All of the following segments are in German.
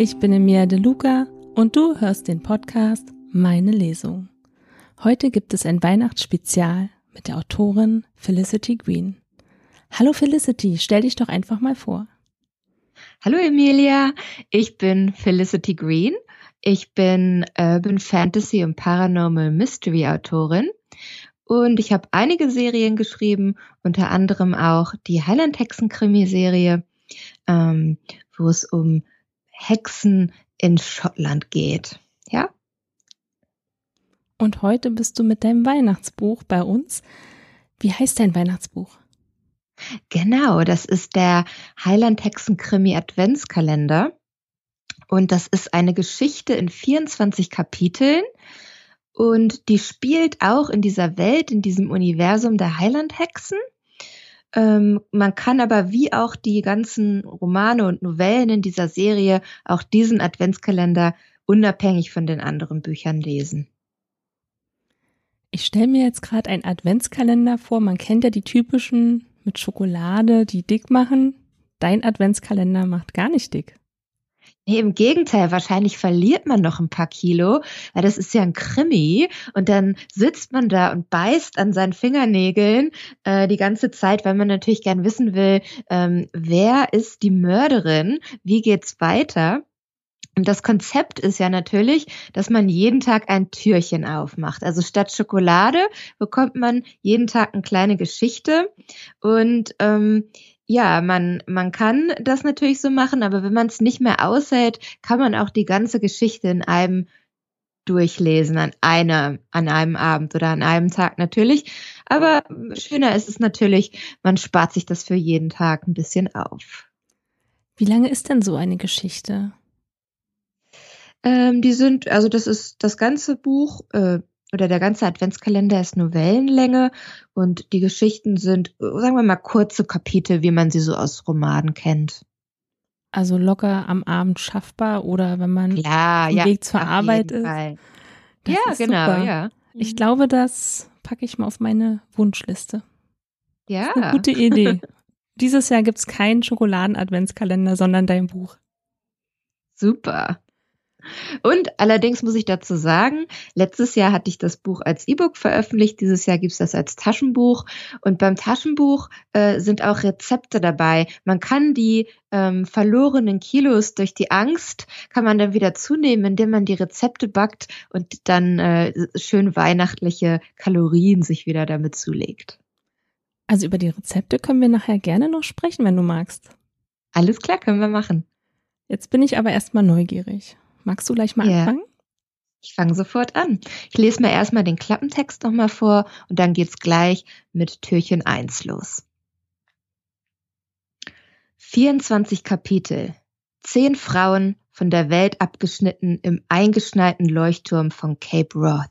Ich bin Emilia De Luca und du hörst den Podcast Meine Lesung. Heute gibt es ein Weihnachtsspezial mit der Autorin Felicity Green. Hallo Felicity, stell dich doch einfach mal vor. Hallo Emilia, ich bin Felicity Green. Ich bin Urban Fantasy und Paranormal Mystery Autorin und ich habe einige Serien geschrieben, unter anderem auch die Highland Hexen Krimiserie, ähm, wo es um Hexen in Schottland geht. Ja. Und heute bist du mit deinem Weihnachtsbuch bei uns. Wie heißt dein Weihnachtsbuch? Genau, das ist der Highland Hexen Krimi Adventskalender. Und das ist eine Geschichte in 24 Kapiteln und die spielt auch in dieser Welt, in diesem Universum der Highland-Hexen. Ähm, man kann aber wie auch die ganzen Romane und Novellen in dieser Serie auch diesen Adventskalender unabhängig von den anderen Büchern lesen. Ich stelle mir jetzt gerade einen Adventskalender vor. Man kennt ja die typischen mit Schokolade, die dick machen. Dein Adventskalender macht gar nicht dick. Nee, im Gegenteil, wahrscheinlich verliert man noch ein paar Kilo, weil das ist ja ein Krimi und dann sitzt man da und beißt an seinen Fingernägeln äh, die ganze Zeit, weil man natürlich gern wissen will, ähm, wer ist die Mörderin, wie geht's weiter. Und das Konzept ist ja natürlich, dass man jeden Tag ein Türchen aufmacht. Also statt Schokolade bekommt man jeden Tag eine kleine Geschichte und ähm, ja, man, man kann das natürlich so machen, aber wenn man es nicht mehr aushält, kann man auch die ganze Geschichte in einem durchlesen, an einer, an einem Abend oder an einem Tag natürlich. Aber schöner ist es natürlich, man spart sich das für jeden Tag ein bisschen auf. Wie lange ist denn so eine Geschichte? Ähm, die sind, also das ist das ganze Buch, äh, oder der ganze Adventskalender ist Novellenlänge und die Geschichten sind, sagen wir mal, kurze Kapitel, wie man sie so aus Romanen kennt. Also locker am Abend schaffbar oder wenn man Klar, ja, Weg zur Arbeit ist. ja, ist genau, super. ja. Ich glaube, das packe ich mal auf meine Wunschliste. Ja. eine gute Idee. Dieses Jahr gibt's keinen Schokoladen-Adventskalender, sondern dein Buch. Super. Und allerdings muss ich dazu sagen, letztes Jahr hatte ich das Buch als E-Book veröffentlicht, dieses Jahr gibt es das als Taschenbuch. Und beim Taschenbuch äh, sind auch Rezepte dabei. Man kann die ähm, verlorenen Kilos durch die Angst, kann man dann wieder zunehmen, indem man die Rezepte backt und dann äh, schön weihnachtliche Kalorien sich wieder damit zulegt. Also über die Rezepte können wir nachher gerne noch sprechen, wenn du magst. Alles klar, können wir machen. Jetzt bin ich aber erstmal neugierig. Magst du gleich mal ja. anfangen? Ich fange sofort an. Ich lese mir erstmal den Klappentext nochmal vor und dann geht's gleich mit Türchen 1 los. 24 Kapitel. Zehn Frauen von der Welt abgeschnitten im eingeschneiten Leuchtturm von Cape Roth.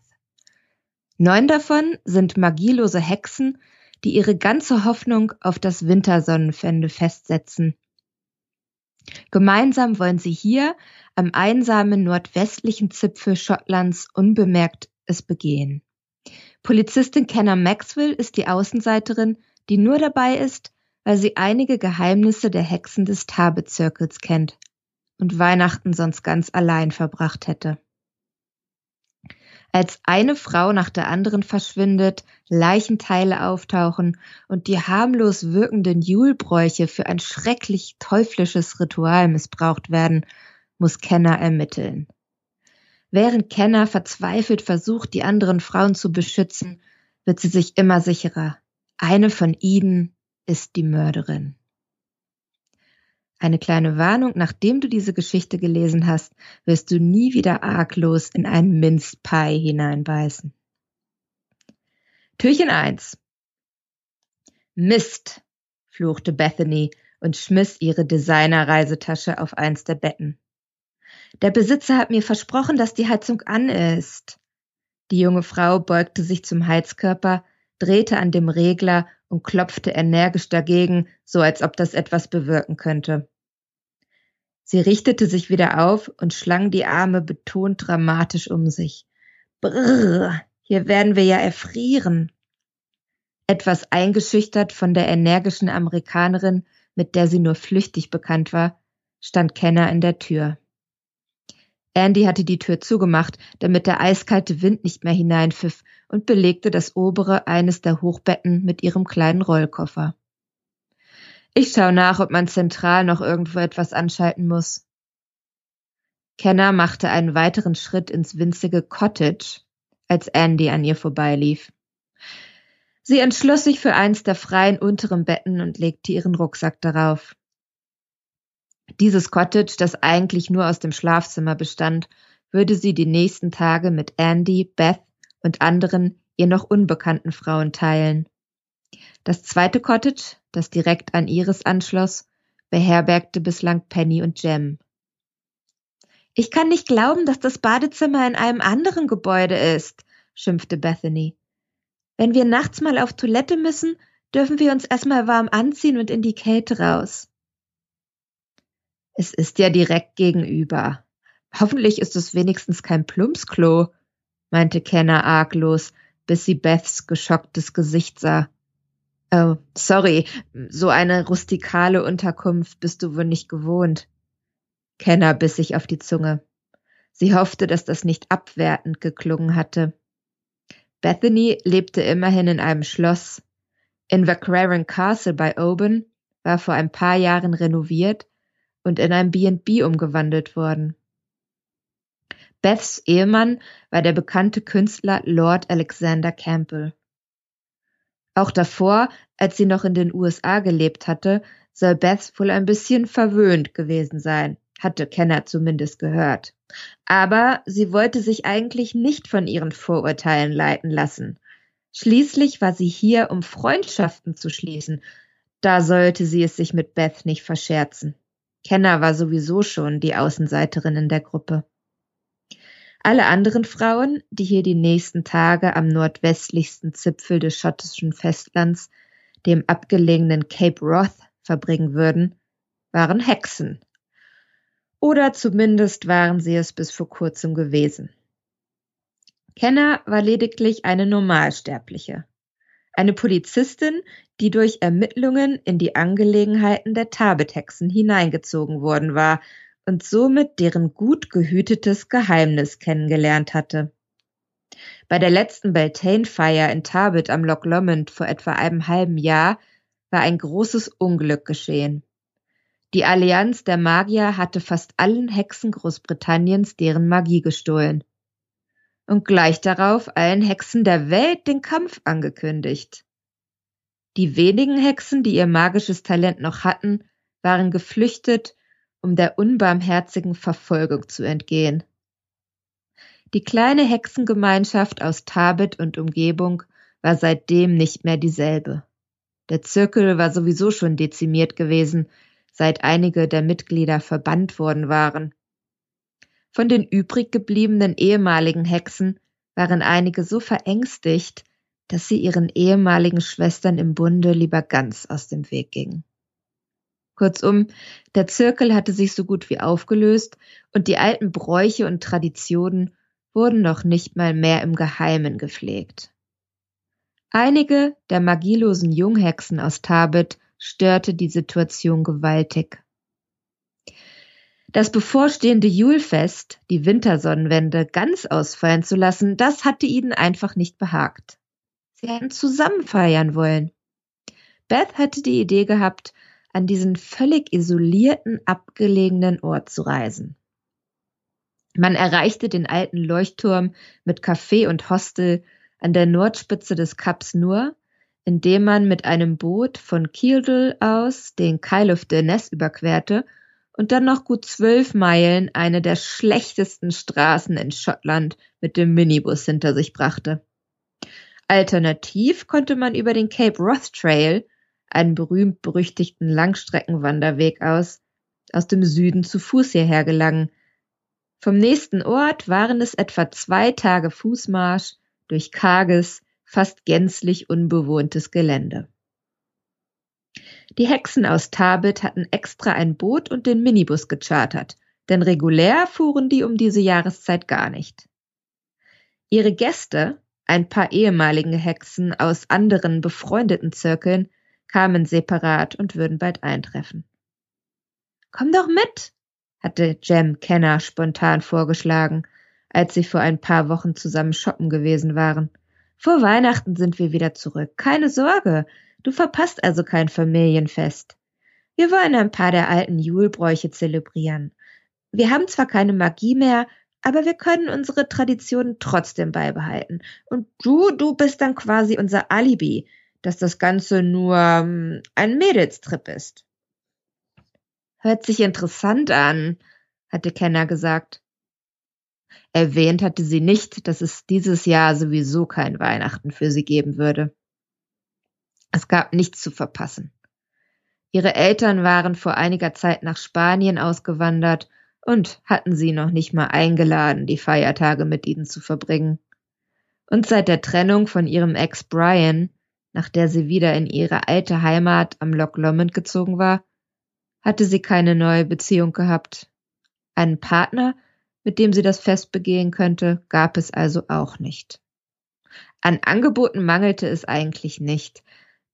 Neun davon sind magielose Hexen, die ihre ganze Hoffnung auf das Wintersonnenfende festsetzen. Gemeinsam wollen sie hier am einsamen nordwestlichen Zipfel Schottlands unbemerkt es begehen. Polizistin Kenna Maxwell ist die Außenseiterin, die nur dabei ist, weil sie einige Geheimnisse der Hexen des Tarbezirkels kennt und Weihnachten sonst ganz allein verbracht hätte. Als eine Frau nach der anderen verschwindet, Leichenteile auftauchen und die harmlos wirkenden Julbräuche für ein schrecklich teuflisches Ritual missbraucht werden, muss Kenner ermitteln. Während Kenner verzweifelt versucht, die anderen Frauen zu beschützen, wird sie sich immer sicherer. Eine von ihnen ist die Mörderin. Eine kleine Warnung, nachdem du diese Geschichte gelesen hast, wirst du nie wieder arglos in einen Mince hineinbeißen. Türchen 1. Mist, fluchte Bethany und schmiss ihre Designer-Reisetasche auf eins der Betten. Der Besitzer hat mir versprochen, dass die Heizung an ist. Die junge Frau beugte sich zum Heizkörper, drehte an dem Regler und klopfte energisch dagegen, so als ob das etwas bewirken könnte. Sie richtete sich wieder auf und schlang die Arme betont dramatisch um sich. Brrr, hier werden wir ja erfrieren. Etwas eingeschüchtert von der energischen Amerikanerin, mit der sie nur flüchtig bekannt war, stand Kenner in der Tür. Andy hatte die Tür zugemacht, damit der eiskalte Wind nicht mehr hineinpfiff und belegte das obere eines der Hochbetten mit ihrem kleinen Rollkoffer. Ich schaue nach, ob man zentral noch irgendwo etwas anschalten muss. Kenner machte einen weiteren Schritt ins winzige Cottage, als Andy an ihr vorbeilief. Sie entschloss sich für eins der freien unteren Betten und legte ihren Rucksack darauf. Dieses Cottage, das eigentlich nur aus dem Schlafzimmer bestand, würde sie die nächsten Tage mit Andy, Beth und anderen ihr noch unbekannten Frauen teilen. Das zweite Cottage, das direkt an ihres anschloss, beherbergte bislang Penny und Jem. Ich kann nicht glauben, dass das Badezimmer in einem anderen Gebäude ist, schimpfte Bethany. Wenn wir nachts mal auf Toilette müssen, dürfen wir uns erstmal warm anziehen und in die Kälte raus. Es ist ja direkt gegenüber. Hoffentlich ist es wenigstens kein Plumpsklo, meinte Kenner arglos, bis sie Beths geschocktes Gesicht sah. Oh, sorry, so eine rustikale Unterkunft bist du wohl nicht gewohnt. Kenner biss sich auf die Zunge. Sie hoffte, dass das nicht abwertend geklungen hatte. Bethany lebte immerhin in einem Schloss. Invercraren Castle bei Oban war vor ein paar Jahren renoviert und in ein B&B umgewandelt worden. Beths Ehemann war der bekannte Künstler Lord Alexander Campbell. Auch davor, als sie noch in den USA gelebt hatte, soll Beth wohl ein bisschen verwöhnt gewesen sein, hatte Kenner zumindest gehört. Aber sie wollte sich eigentlich nicht von ihren Vorurteilen leiten lassen. Schließlich war sie hier, um Freundschaften zu schließen. Da sollte sie es sich mit Beth nicht verscherzen. Kenner war sowieso schon die Außenseiterin in der Gruppe. Alle anderen Frauen, die hier die nächsten Tage am nordwestlichsten Zipfel des schottischen Festlands, dem abgelegenen Cape Wrath, verbringen würden, waren Hexen. Oder zumindest waren sie es bis vor kurzem gewesen. Kenner war lediglich eine Normalsterbliche. Eine Polizistin, die durch Ermittlungen in die Angelegenheiten der Tabethexen hineingezogen worden war und somit deren gut gehütetes Geheimnis kennengelernt hatte. Bei der letzten Beltane-Feier in Tarbet am Loch Lomond vor etwa einem halben Jahr war ein großes Unglück geschehen. Die Allianz der Magier hatte fast allen Hexen Großbritanniens deren Magie gestohlen. Und gleich darauf allen Hexen der Welt den Kampf angekündigt. Die wenigen Hexen, die ihr magisches Talent noch hatten, waren geflüchtet, um der unbarmherzigen Verfolgung zu entgehen. Die kleine Hexengemeinschaft aus Tabet und Umgebung war seitdem nicht mehr dieselbe. Der Zirkel war sowieso schon dezimiert gewesen, seit einige der Mitglieder verbannt worden waren. Von den übrig gebliebenen ehemaligen Hexen waren einige so verängstigt, dass sie ihren ehemaligen Schwestern im Bunde lieber ganz aus dem Weg gingen. Kurzum, der Zirkel hatte sich so gut wie aufgelöst und die alten Bräuche und Traditionen wurden noch nicht mal mehr im Geheimen gepflegt. Einige der magielosen Junghexen aus Tabet störte die Situation gewaltig. Das bevorstehende Julfest, die Wintersonnenwende, ganz ausfallen zu lassen, das hatte ihnen einfach nicht behagt. Sie hätten zusammen feiern wollen. Beth hatte die Idee gehabt, an diesen völlig isolierten, abgelegenen Ort zu reisen. Man erreichte den alten Leuchtturm mit Café und Hostel an der Nordspitze des Kaps nur, indem man mit einem Boot von Kielder aus den Kyle of Ness überquerte und dann noch gut zwölf Meilen eine der schlechtesten Straßen in Schottland mit dem Minibus hinter sich brachte. Alternativ konnte man über den Cape Wrath Trail, einen berühmt-berüchtigten Langstreckenwanderweg aus, aus dem Süden zu Fuß hierher gelangen. Vom nächsten Ort waren es etwa zwei Tage Fußmarsch durch karges, fast gänzlich unbewohntes Gelände. Die Hexen aus Tabit hatten extra ein Boot und den Minibus gechartert, denn regulär fuhren die um diese Jahreszeit gar nicht. Ihre Gäste, ein paar ehemalige Hexen aus anderen befreundeten Zirkeln kamen separat und würden bald eintreffen. Komm doch mit, hatte Jem Kenner spontan vorgeschlagen, als sie vor ein paar Wochen zusammen shoppen gewesen waren. Vor Weihnachten sind wir wieder zurück. Keine Sorge, du verpasst also kein Familienfest. Wir wollen ein paar der alten Julbräuche zelebrieren. Wir haben zwar keine Magie mehr, aber wir können unsere Traditionen trotzdem beibehalten. Und du, du bist dann quasi unser Alibi, dass das Ganze nur ähm, ein Mädelstrip ist. Hört sich interessant an, hatte Kenner gesagt. Erwähnt hatte sie nicht, dass es dieses Jahr sowieso kein Weihnachten für sie geben würde. Es gab nichts zu verpassen. Ihre Eltern waren vor einiger Zeit nach Spanien ausgewandert und hatten sie noch nicht mal eingeladen, die Feiertage mit ihnen zu verbringen. Und seit der Trennung von ihrem Ex Brian, nach der sie wieder in ihre alte Heimat am Loch Lomond gezogen war, hatte sie keine neue Beziehung gehabt. Einen Partner, mit dem sie das Fest begehen könnte, gab es also auch nicht. An Angeboten mangelte es eigentlich nicht.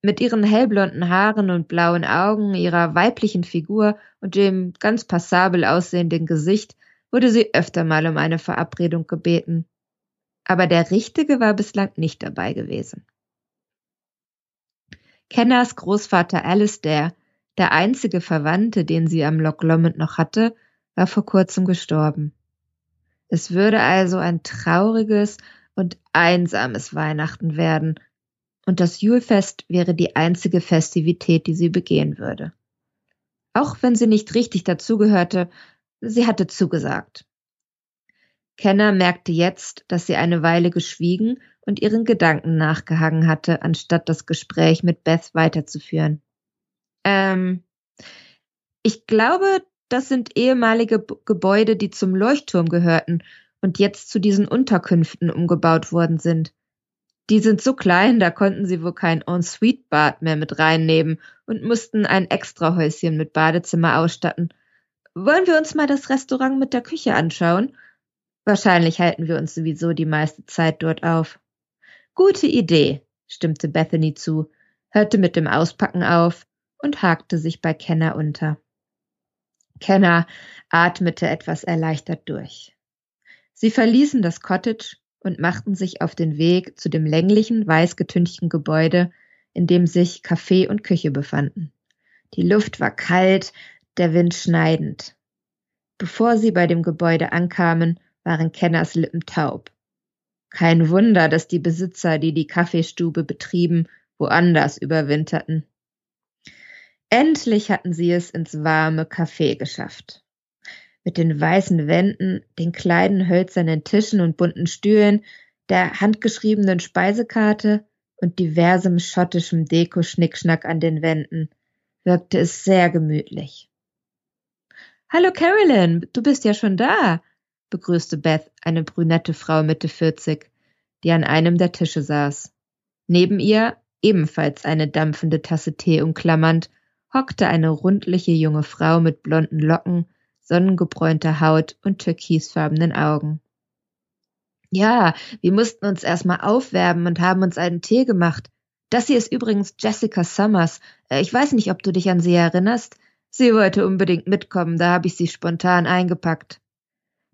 Mit ihren hellblonden Haaren und blauen Augen, ihrer weiblichen Figur und dem ganz passabel aussehenden Gesicht wurde sie öfter mal um eine Verabredung gebeten. Aber der Richtige war bislang nicht dabei gewesen. Kenners Großvater Alistair, der einzige Verwandte, den sie am Loch Lomond noch hatte, war vor kurzem gestorben. Es würde also ein trauriges und einsames Weihnachten werden, und das Julfest wäre die einzige Festivität, die sie begehen würde. Auch wenn sie nicht richtig dazugehörte, sie hatte zugesagt. Kenner merkte jetzt, dass sie eine Weile geschwiegen und ihren Gedanken nachgehangen hatte, anstatt das Gespräch mit Beth weiterzuführen. Ähm, ich glaube, das sind ehemalige Gebäude, die zum Leuchtturm gehörten und jetzt zu diesen Unterkünften umgebaut worden sind. Die sind so klein, da konnten sie wohl kein Ensuite-Bad mehr mit reinnehmen und mussten ein Extrahäuschen mit Badezimmer ausstatten. Wollen wir uns mal das Restaurant mit der Küche anschauen? Wahrscheinlich halten wir uns sowieso die meiste Zeit dort auf. Gute Idee, stimmte Bethany zu, hörte mit dem Auspacken auf und hakte sich bei Kenner unter. Kenner atmete etwas erleichtert durch. Sie verließen das Cottage und machten sich auf den Weg zu dem länglichen, weiß getünchten Gebäude, in dem sich Café und Küche befanden. Die Luft war kalt, der Wind schneidend. Bevor sie bei dem Gebäude ankamen, waren Kenners Lippen taub. Kein Wunder, dass die Besitzer, die die Kaffeestube betrieben, woanders überwinterten. Endlich hatten sie es ins warme Café geschafft mit den weißen Wänden, den kleinen hölzernen Tischen und bunten Stühlen, der handgeschriebenen Speisekarte und diversem schottischem Deko-Schnickschnack an den Wänden, wirkte es sehr gemütlich. Hallo Carolyn, du bist ja schon da, begrüßte Beth eine brünette Frau Mitte 40, die an einem der Tische saß. Neben ihr, ebenfalls eine dampfende Tasse Tee umklammernd, hockte eine rundliche junge Frau mit blonden Locken sonnengebräunter Haut und türkisfarbenen Augen. Ja, wir mussten uns erstmal aufwärmen und haben uns einen Tee gemacht. Das hier ist übrigens Jessica Summers. Äh, ich weiß nicht, ob du dich an sie erinnerst. Sie wollte unbedingt mitkommen, da habe ich sie spontan eingepackt.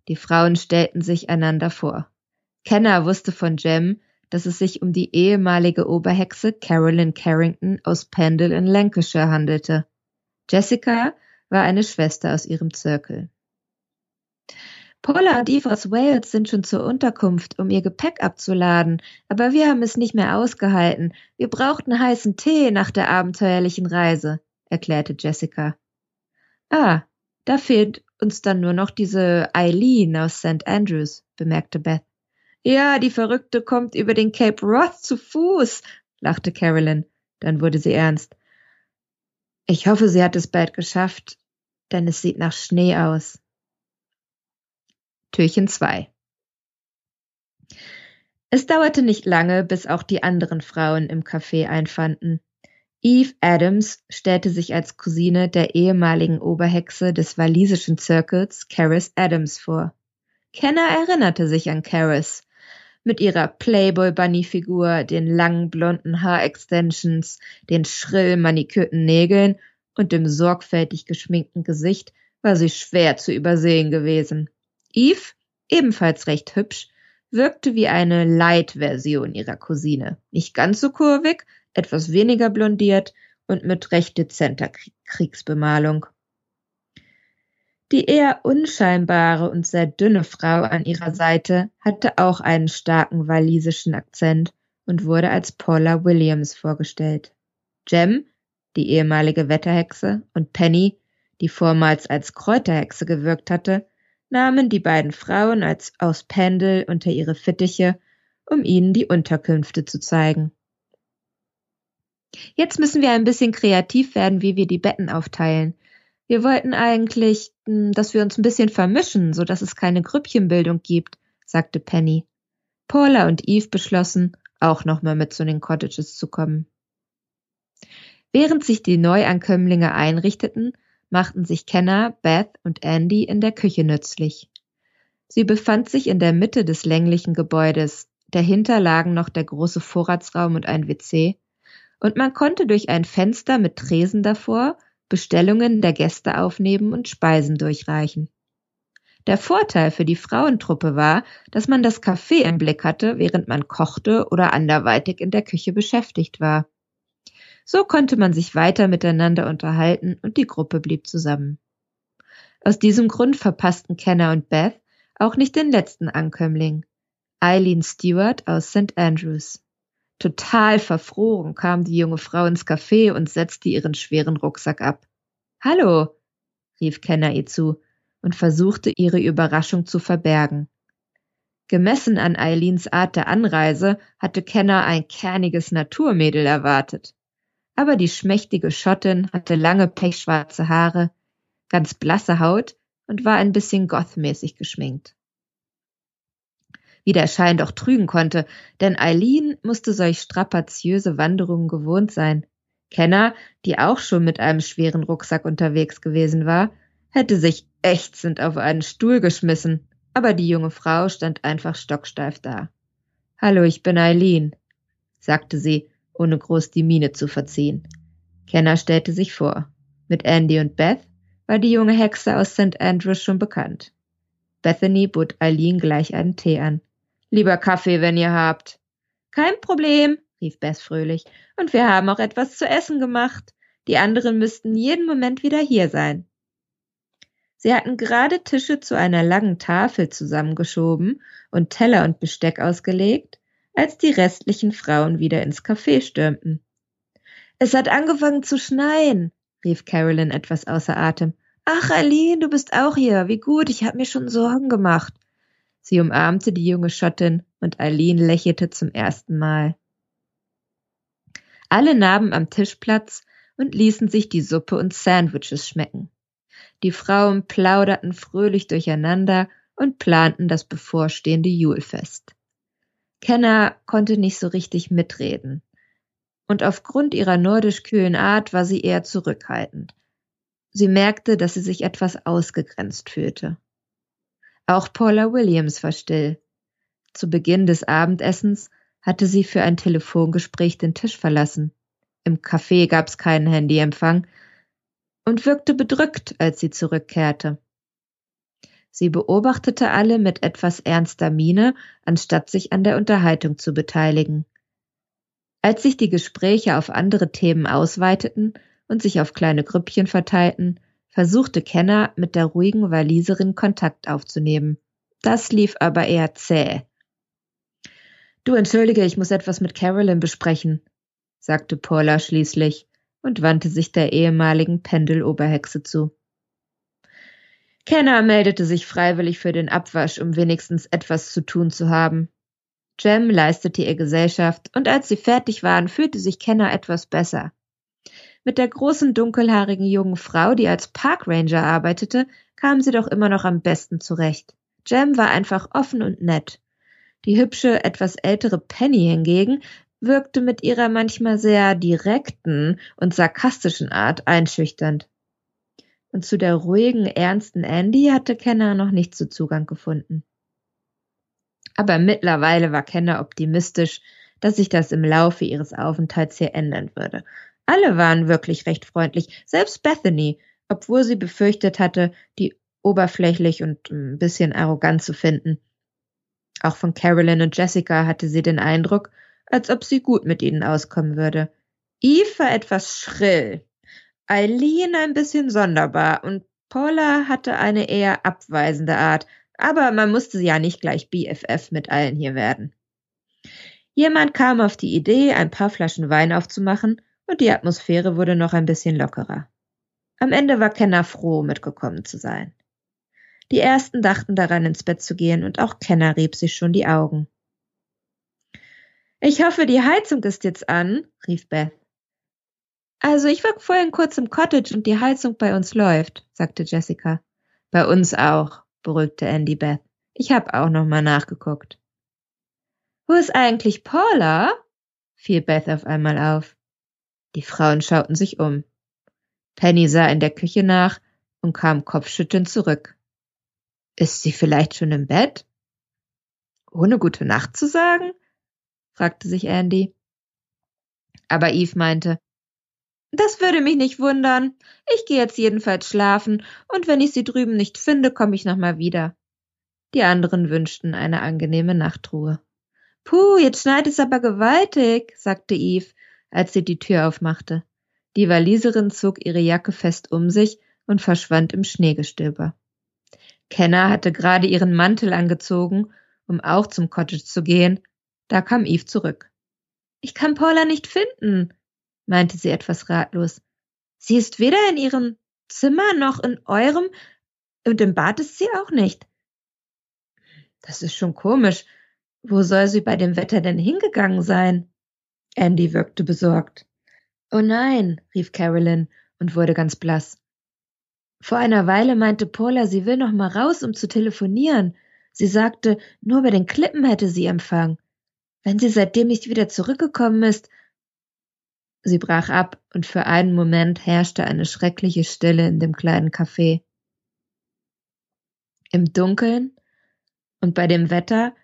Die Frauen stellten sich einander vor. Kenner wusste von Jem, dass es sich um die ehemalige Oberhexe Carolyn Carrington aus Pendle in Lancashire handelte. Jessica war eine Schwester aus ihrem Zirkel. Paula und Eve aus Wales sind schon zur Unterkunft, um ihr Gepäck abzuladen, aber wir haben es nicht mehr ausgehalten. Wir brauchten heißen Tee nach der abenteuerlichen Reise, erklärte Jessica. Ah, da fehlt uns dann nur noch diese Eileen aus St. Andrews, bemerkte Beth. Ja, die Verrückte kommt über den Cape Roth zu Fuß, lachte Carolyn. Dann wurde sie ernst. Ich hoffe, sie hat es bald geschafft denn es sieht nach Schnee aus. Türchen 2 Es dauerte nicht lange, bis auch die anderen Frauen im Café einfanden. Eve Adams stellte sich als Cousine der ehemaligen Oberhexe des walisischen Zirkels Caris Adams vor. Kenner erinnerte sich an Caris. Mit ihrer Playboy-Bunny-Figur, den langen blonden Haarextensions, den schrill manikürten Nägeln und dem sorgfältig geschminkten Gesicht war sie schwer zu übersehen gewesen. Eve, ebenfalls recht hübsch, wirkte wie eine Light-Version ihrer Cousine. Nicht ganz so kurvig, etwas weniger blondiert und mit recht dezenter Kriegsbemalung. Die eher unscheinbare und sehr dünne Frau an ihrer Seite hatte auch einen starken walisischen Akzent und wurde als Paula Williams vorgestellt. Jem, die ehemalige Wetterhexe, und Penny, die vormals als Kräuterhexe gewirkt hatte, nahmen die beiden Frauen als aus Pendel unter ihre Fittiche, um ihnen die Unterkünfte zu zeigen. Jetzt müssen wir ein bisschen kreativ werden, wie wir die Betten aufteilen. Wir wollten eigentlich, hm, dass wir uns ein bisschen vermischen, so dass es keine Grüppchenbildung gibt, sagte Penny. Paula und Eve beschlossen, auch nochmal mit zu den Cottages zu kommen. Während sich die Neuankömmlinge einrichteten, machten sich Kenner, Beth und Andy in der Küche nützlich. Sie befand sich in der Mitte des länglichen Gebäudes, dahinter lagen noch der große Vorratsraum und ein WC, und man konnte durch ein Fenster mit Tresen davor Bestellungen der Gäste aufnehmen und Speisen durchreichen. Der Vorteil für die Frauentruppe war, dass man das Café im Blick hatte, während man kochte oder anderweitig in der Küche beschäftigt war. So konnte man sich weiter miteinander unterhalten und die Gruppe blieb zusammen. Aus diesem Grund verpassten Kenner und Beth auch nicht den letzten Ankömmling, Eileen Stewart aus St. Andrews. Total verfroren kam die junge Frau ins Café und setzte ihren schweren Rucksack ab. Hallo, rief Kenner ihr zu und versuchte ihre Überraschung zu verbergen. Gemessen an Eileens Art der Anreise hatte Kenner ein kerniges Naturmädel erwartet. Aber die schmächtige Schottin hatte lange pechschwarze Haare, ganz blasse Haut und war ein bisschen gothmäßig geschminkt wie der Schein doch trügen konnte, denn Eileen musste solch strapaziöse Wanderungen gewohnt sein. Kenner, die auch schon mit einem schweren Rucksack unterwegs gewesen war, hätte sich ächzend auf einen Stuhl geschmissen, aber die junge Frau stand einfach stocksteif da. Hallo, ich bin Eileen, sagte sie, ohne groß die Miene zu verziehen. Kenner stellte sich vor. Mit Andy und Beth war die junge Hexe aus St. Andrews schon bekannt. Bethany bot Eileen gleich einen Tee an. Lieber Kaffee, wenn ihr habt. Kein Problem, rief Beth fröhlich. Und wir haben auch etwas zu essen gemacht. Die anderen müssten jeden Moment wieder hier sein. Sie hatten gerade Tische zu einer langen Tafel zusammengeschoben und Teller und Besteck ausgelegt, als die restlichen Frauen wieder ins Café stürmten. Es hat angefangen zu schneien, rief Carolyn etwas außer Atem. Ach, Aline, du bist auch hier. Wie gut, ich habe mir schon Sorgen gemacht. Sie umarmte die junge Schottin und Eileen lächelte zum ersten Mal. Alle nahmen am Tisch Platz und ließen sich die Suppe und Sandwiches schmecken. Die Frauen plauderten fröhlich durcheinander und planten das bevorstehende Julfest. Kenner konnte nicht so richtig mitreden. Und aufgrund ihrer nordisch kühlen Art war sie eher zurückhaltend. Sie merkte, dass sie sich etwas ausgegrenzt fühlte. Auch Paula Williams war still. Zu Beginn des Abendessens hatte sie für ein Telefongespräch den Tisch verlassen. Im Café gab's keinen Handyempfang und wirkte bedrückt, als sie zurückkehrte. Sie beobachtete alle mit etwas ernster Miene, anstatt sich an der Unterhaltung zu beteiligen. Als sich die Gespräche auf andere Themen ausweiteten und sich auf kleine Grüppchen verteilten, versuchte Kenner mit der ruhigen Waliserin Kontakt aufzunehmen. Das lief aber eher zäh. Du entschuldige, ich muss etwas mit Carolyn besprechen, sagte Paula schließlich und wandte sich der ehemaligen Pendeloberhexe zu. Kenner meldete sich freiwillig für den Abwasch, um wenigstens etwas zu tun zu haben. Jem leistete ihr Gesellschaft, und als sie fertig waren, fühlte sich Kenner etwas besser. Mit der großen dunkelhaarigen jungen Frau, die als Parkranger arbeitete, kam sie doch immer noch am besten zurecht. Jem war einfach offen und nett. Die hübsche, etwas ältere Penny hingegen wirkte mit ihrer manchmal sehr direkten und sarkastischen Art einschüchternd. Und zu der ruhigen, ernsten Andy hatte Kenner noch nicht so Zugang gefunden. Aber mittlerweile war Kenner optimistisch, dass sich das im Laufe ihres Aufenthalts hier ändern würde Alle waren wirklich recht freundlich, selbst Bethany, obwohl sie befürchtet hatte, die oberflächlich und ein bisschen arrogant zu finden. Auch von Carolyn und Jessica hatte sie den Eindruck, als ob sie gut mit ihnen auskommen würde. Eve war etwas schrill, Eileen ein bisschen sonderbar und Paula hatte eine eher abweisende Art, aber man musste ja nicht gleich BFF mit allen hier werden. Jemand kam auf die Idee, ein paar Flaschen Wein aufzumachen und die Atmosphäre wurde noch ein bisschen lockerer. Am Ende war Kenner froh, mitgekommen zu sein. Die ersten dachten daran, ins Bett zu gehen, und auch Kenner rieb sich schon die Augen. Ich hoffe, die Heizung ist jetzt an, rief Beth. Also ich war vorhin kurz im Cottage und die Heizung bei uns läuft, sagte Jessica. Bei uns auch, beruhigte Andy Beth. Ich habe auch noch mal nachgeguckt. Wo ist eigentlich Paula? fiel Beth auf einmal auf. Die Frauen schauten sich um. Penny sah in der Küche nach und kam kopfschüttelnd zurück. Ist sie vielleicht schon im Bett? Ohne gute Nacht zu sagen? fragte sich Andy. Aber Eve meinte, das würde mich nicht wundern. Ich gehe jetzt jedenfalls schlafen, und wenn ich sie drüben nicht finde, komme ich nochmal wieder. Die anderen wünschten eine angenehme Nachtruhe. Puh, jetzt schneit es aber gewaltig, sagte Eve, als sie die Tür aufmachte. Die Waliserin zog ihre Jacke fest um sich und verschwand im Schneegestöber. Kenner hatte gerade ihren Mantel angezogen, um auch zum Cottage zu gehen. Da kam Eve zurück. Ich kann Paula nicht finden, meinte sie etwas ratlos. Sie ist weder in ihrem Zimmer noch in eurem, und im Bad ist sie auch nicht. Das ist schon komisch. Wo soll sie bei dem Wetter denn hingegangen sein? Andy wirkte besorgt. Oh nein, rief Carolyn und wurde ganz blass. Vor einer Weile meinte Paula, sie will noch mal raus, um zu telefonieren. Sie sagte, nur bei den Klippen hätte sie Empfang. Wenn sie seitdem nicht wieder zurückgekommen ist, Sie brach ab, und für einen Moment herrschte eine schreckliche Stille in dem kleinen Café. Im Dunkeln und bei dem Wetter,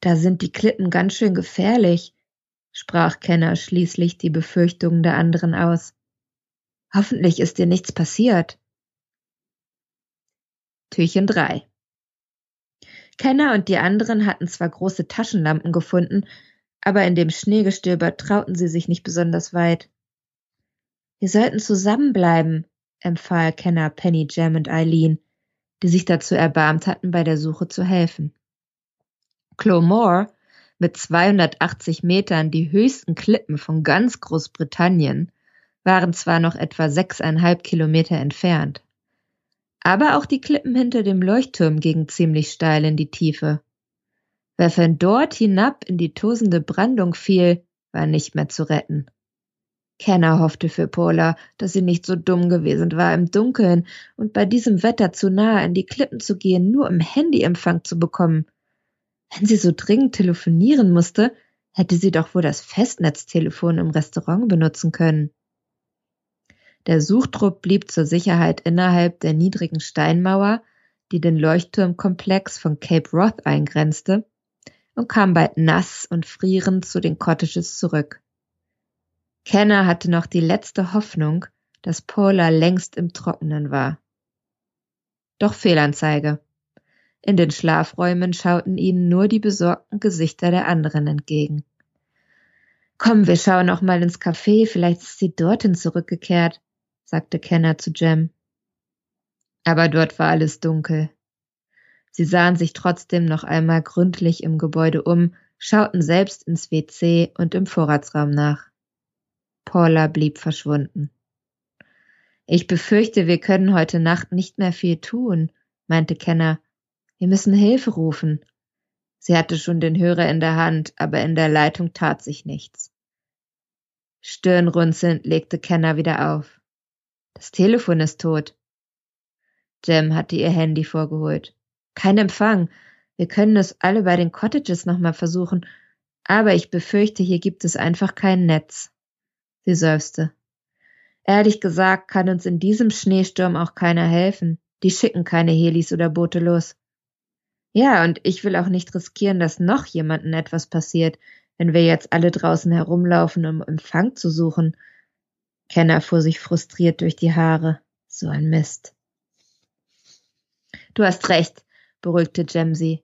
da sind die Klippen ganz schön gefährlich, sprach Kenner schließlich die Befürchtungen der anderen aus. Hoffentlich ist dir nichts passiert. Türchen 3 Kenner und die anderen hatten zwar große Taschenlampen gefunden, aber in dem Schneegestöber trauten sie sich nicht besonders weit. Wir sollten zusammenbleiben, empfahl Kenner Penny, Jam und Eileen, die sich dazu erbarmt hatten, bei der Suche zu helfen. Clomore, mit 280 Metern die höchsten Klippen von ganz Großbritannien, waren zwar noch etwa sechseinhalb Kilometer entfernt. Aber auch die Klippen hinter dem Leuchtturm gingen ziemlich steil in die Tiefe. Wer von dort hinab in die tosende Brandung fiel, war nicht mehr zu retten. Kenner hoffte für Paula, dass sie nicht so dumm gewesen war, im Dunkeln und bei diesem Wetter zu nahe an die Klippen zu gehen, nur um Handyempfang zu bekommen. Wenn sie so dringend telefonieren musste, hätte sie doch wohl das Festnetztelefon im Restaurant benutzen können. Der Suchtrupp blieb zur Sicherheit innerhalb der niedrigen Steinmauer, die den Leuchtturmkomplex von Cape Roth eingrenzte, und kam bald nass und frierend zu den Cottages zurück. Kenner hatte noch die letzte Hoffnung, dass Paula längst im Trockenen war. Doch Fehlanzeige. In den Schlafräumen schauten ihnen nur die besorgten Gesichter der anderen entgegen. Komm, wir schauen noch mal ins Café, vielleicht ist sie dorthin zurückgekehrt, sagte Kenner zu Jem. Aber dort war alles dunkel. Sie sahen sich trotzdem noch einmal gründlich im Gebäude um, schauten selbst ins WC und im Vorratsraum nach. Paula blieb verschwunden. Ich befürchte, wir können heute Nacht nicht mehr viel tun, meinte Kenner. Wir müssen Hilfe rufen. Sie hatte schon den Hörer in der Hand, aber in der Leitung tat sich nichts. Stirnrunzelnd legte Kenner wieder auf. Das Telefon ist tot. Jem hatte ihr Handy vorgeholt. Kein Empfang. Wir können es alle bei den Cottages nochmal versuchen, aber ich befürchte, hier gibt es einfach kein Netz. Sie seufzte. Ehrlich gesagt kann uns in diesem Schneesturm auch keiner helfen. Die schicken keine Helis oder Boote los. Ja, und ich will auch nicht riskieren, dass noch jemandem etwas passiert, wenn wir jetzt alle draußen herumlaufen, um Empfang zu suchen. Kenner fuhr sich frustriert durch die Haare. So ein Mist. Du hast recht, beruhigte Jemsy.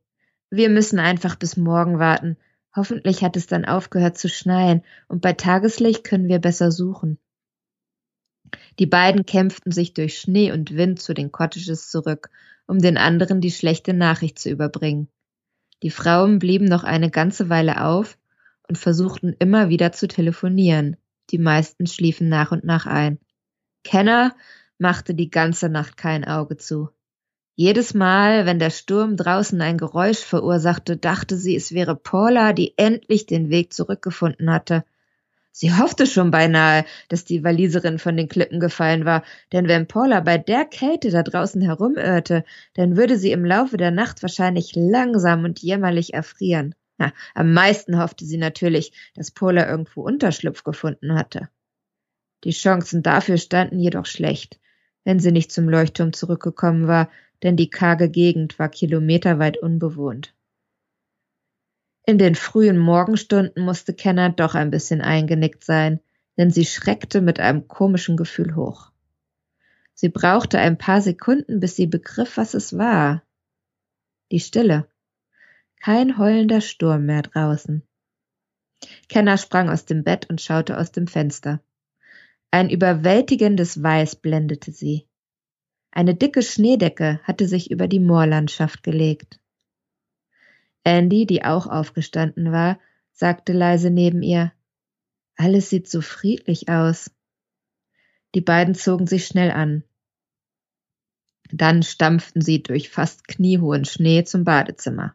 Wir müssen einfach bis morgen warten. Hoffentlich hat es dann aufgehört zu schneien und bei Tageslicht können wir besser suchen. Die beiden kämpften sich durch Schnee und Wind zu den Cottages zurück, um den anderen die schlechte Nachricht zu überbringen. Die Frauen blieben noch eine ganze Weile auf und versuchten immer wieder zu telefonieren. Die meisten schliefen nach und nach ein. Kenner machte die ganze Nacht kein Auge zu. Jedes Mal, wenn der Sturm draußen ein Geräusch verursachte, dachte sie, es wäre Paula, die endlich den Weg zurückgefunden hatte. Sie hoffte schon beinahe, dass die Waliserin von den Klippen gefallen war, denn wenn Paula bei der Kälte da draußen herumirrte, dann würde sie im Laufe der Nacht wahrscheinlich langsam und jämmerlich erfrieren. Na, am meisten hoffte sie natürlich, dass Paula irgendwo Unterschlupf gefunden hatte. Die Chancen dafür standen jedoch schlecht, wenn sie nicht zum Leuchtturm zurückgekommen war, denn die karge Gegend war kilometerweit unbewohnt. In den frühen Morgenstunden musste Kenner doch ein bisschen eingenickt sein, denn sie schreckte mit einem komischen Gefühl hoch. Sie brauchte ein paar Sekunden, bis sie begriff, was es war. Die Stille. Kein heulender Sturm mehr draußen. Kenner sprang aus dem Bett und schaute aus dem Fenster. Ein überwältigendes Weiß blendete sie. Eine dicke Schneedecke hatte sich über die Moorlandschaft gelegt. Andy, die auch aufgestanden war, sagte leise neben ihr Alles sieht so friedlich aus. Die beiden zogen sich schnell an. Dann stampften sie durch fast kniehohen Schnee zum Badezimmer.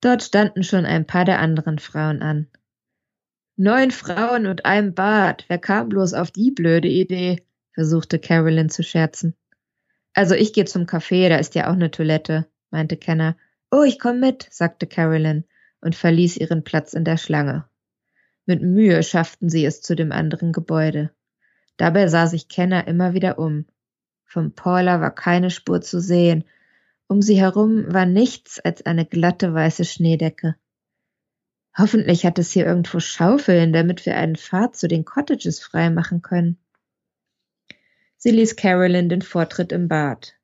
Dort standen schon ein paar der anderen Frauen an. Neun Frauen und ein Bad. Wer kam bloß auf die blöde Idee? versuchte Carolyn zu scherzen. Also ich gehe zum Café, da ist ja auch eine Toilette, meinte Kenner Oh, ich komm mit, sagte Carolyn und verließ ihren Platz in der Schlange. Mit Mühe schafften sie es zu dem anderen Gebäude. Dabei sah sich Kenner immer wieder um. Vom Paula war keine Spur zu sehen. Um sie herum war nichts als eine glatte weiße Schneedecke. Hoffentlich hat es hier irgendwo Schaufeln, damit wir einen Pfad zu den Cottages freimachen können. Sie ließ Carolyn den Vortritt im Bad.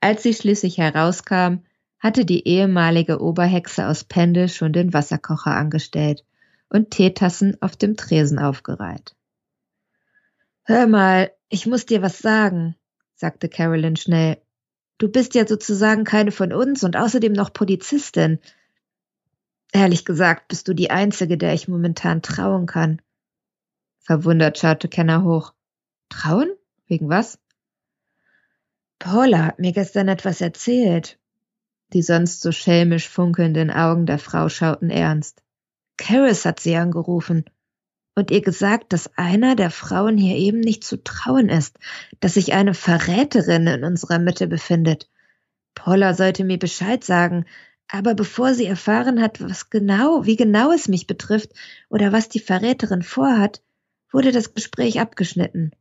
Als sie schließlich herauskam, hatte die ehemalige Oberhexe aus Pendel schon den Wasserkocher angestellt und Teetassen auf dem Tresen aufgereiht. Hör mal, ich muss dir was sagen, sagte Carolyn schnell. Du bist ja sozusagen keine von uns und außerdem noch Polizistin. Ehrlich gesagt, bist du die Einzige, der ich momentan trauen kann. Verwundert schaute Kenner hoch. Trauen? Wegen was? Paula hat mir gestern etwas erzählt. Die sonst so schelmisch funkelnden Augen der Frau schauten ernst. Caris hat sie angerufen und ihr gesagt, dass einer der Frauen hier eben nicht zu trauen ist, dass sich eine Verräterin in unserer Mitte befindet. Paula sollte mir Bescheid sagen, aber bevor sie erfahren hat, was genau, wie genau es mich betrifft oder was die Verräterin vorhat, wurde das Gespräch abgeschnitten.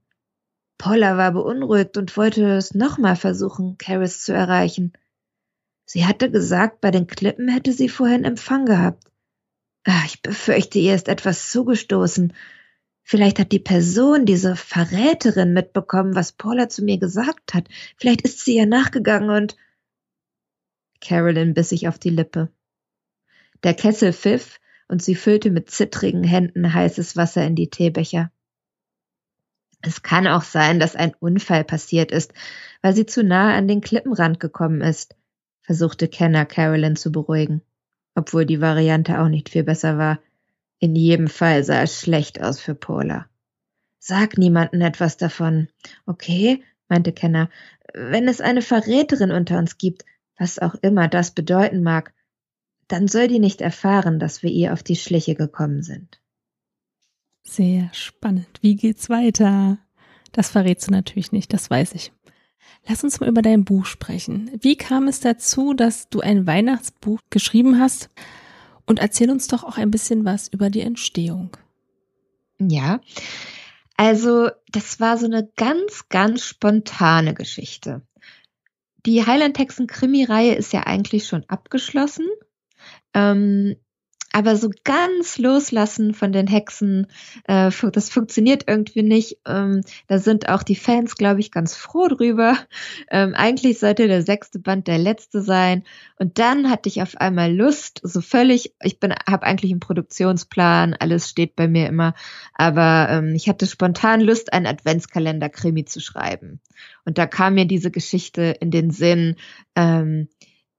Paula war beunruhigt und wollte es nochmal versuchen, Caris zu erreichen. Sie hatte gesagt, bei den Klippen hätte sie vorhin Empfang gehabt. Ach, ich befürchte, ihr ist etwas zugestoßen. Vielleicht hat die Person, diese Verräterin, mitbekommen, was Paula zu mir gesagt hat. Vielleicht ist sie ihr nachgegangen und. Carolyn biss sich auf die Lippe. Der Kessel pfiff und sie füllte mit zittrigen Händen heißes Wasser in die Teebecher. Es kann auch sein, dass ein Unfall passiert ist, weil sie zu nahe an den Klippenrand gekommen ist versuchte Kenner Carolyn zu beruhigen, obwohl die Variante auch nicht viel besser war. In jedem Fall sah es schlecht aus für Paula. Sag niemanden etwas davon. Okay, meinte Kenner. Wenn es eine Verräterin unter uns gibt, was auch immer das bedeuten mag, dann soll die nicht erfahren, dass wir ihr auf die Schliche gekommen sind. Sehr spannend. Wie geht's weiter? Das verrätst du natürlich nicht, das weiß ich. Lass uns mal über dein Buch sprechen. Wie kam es dazu, dass du ein Weihnachtsbuch geschrieben hast? Und erzähl uns doch auch ein bisschen was über die Entstehung. Ja, also das war so eine ganz, ganz spontane Geschichte. Die Highland Texan Krimi-Reihe ist ja eigentlich schon abgeschlossen. Ähm, aber so ganz loslassen von den Hexen, äh, das funktioniert irgendwie nicht. Ähm, da sind auch die Fans, glaube ich, ganz froh drüber. Ähm, eigentlich sollte der sechste Band der letzte sein. Und dann hatte ich auf einmal Lust, so völlig, ich bin, habe eigentlich einen Produktionsplan, alles steht bei mir immer, aber ähm, ich hatte spontan Lust, einen Adventskalender-Krimi zu schreiben. Und da kam mir diese Geschichte in den Sinn, ähm,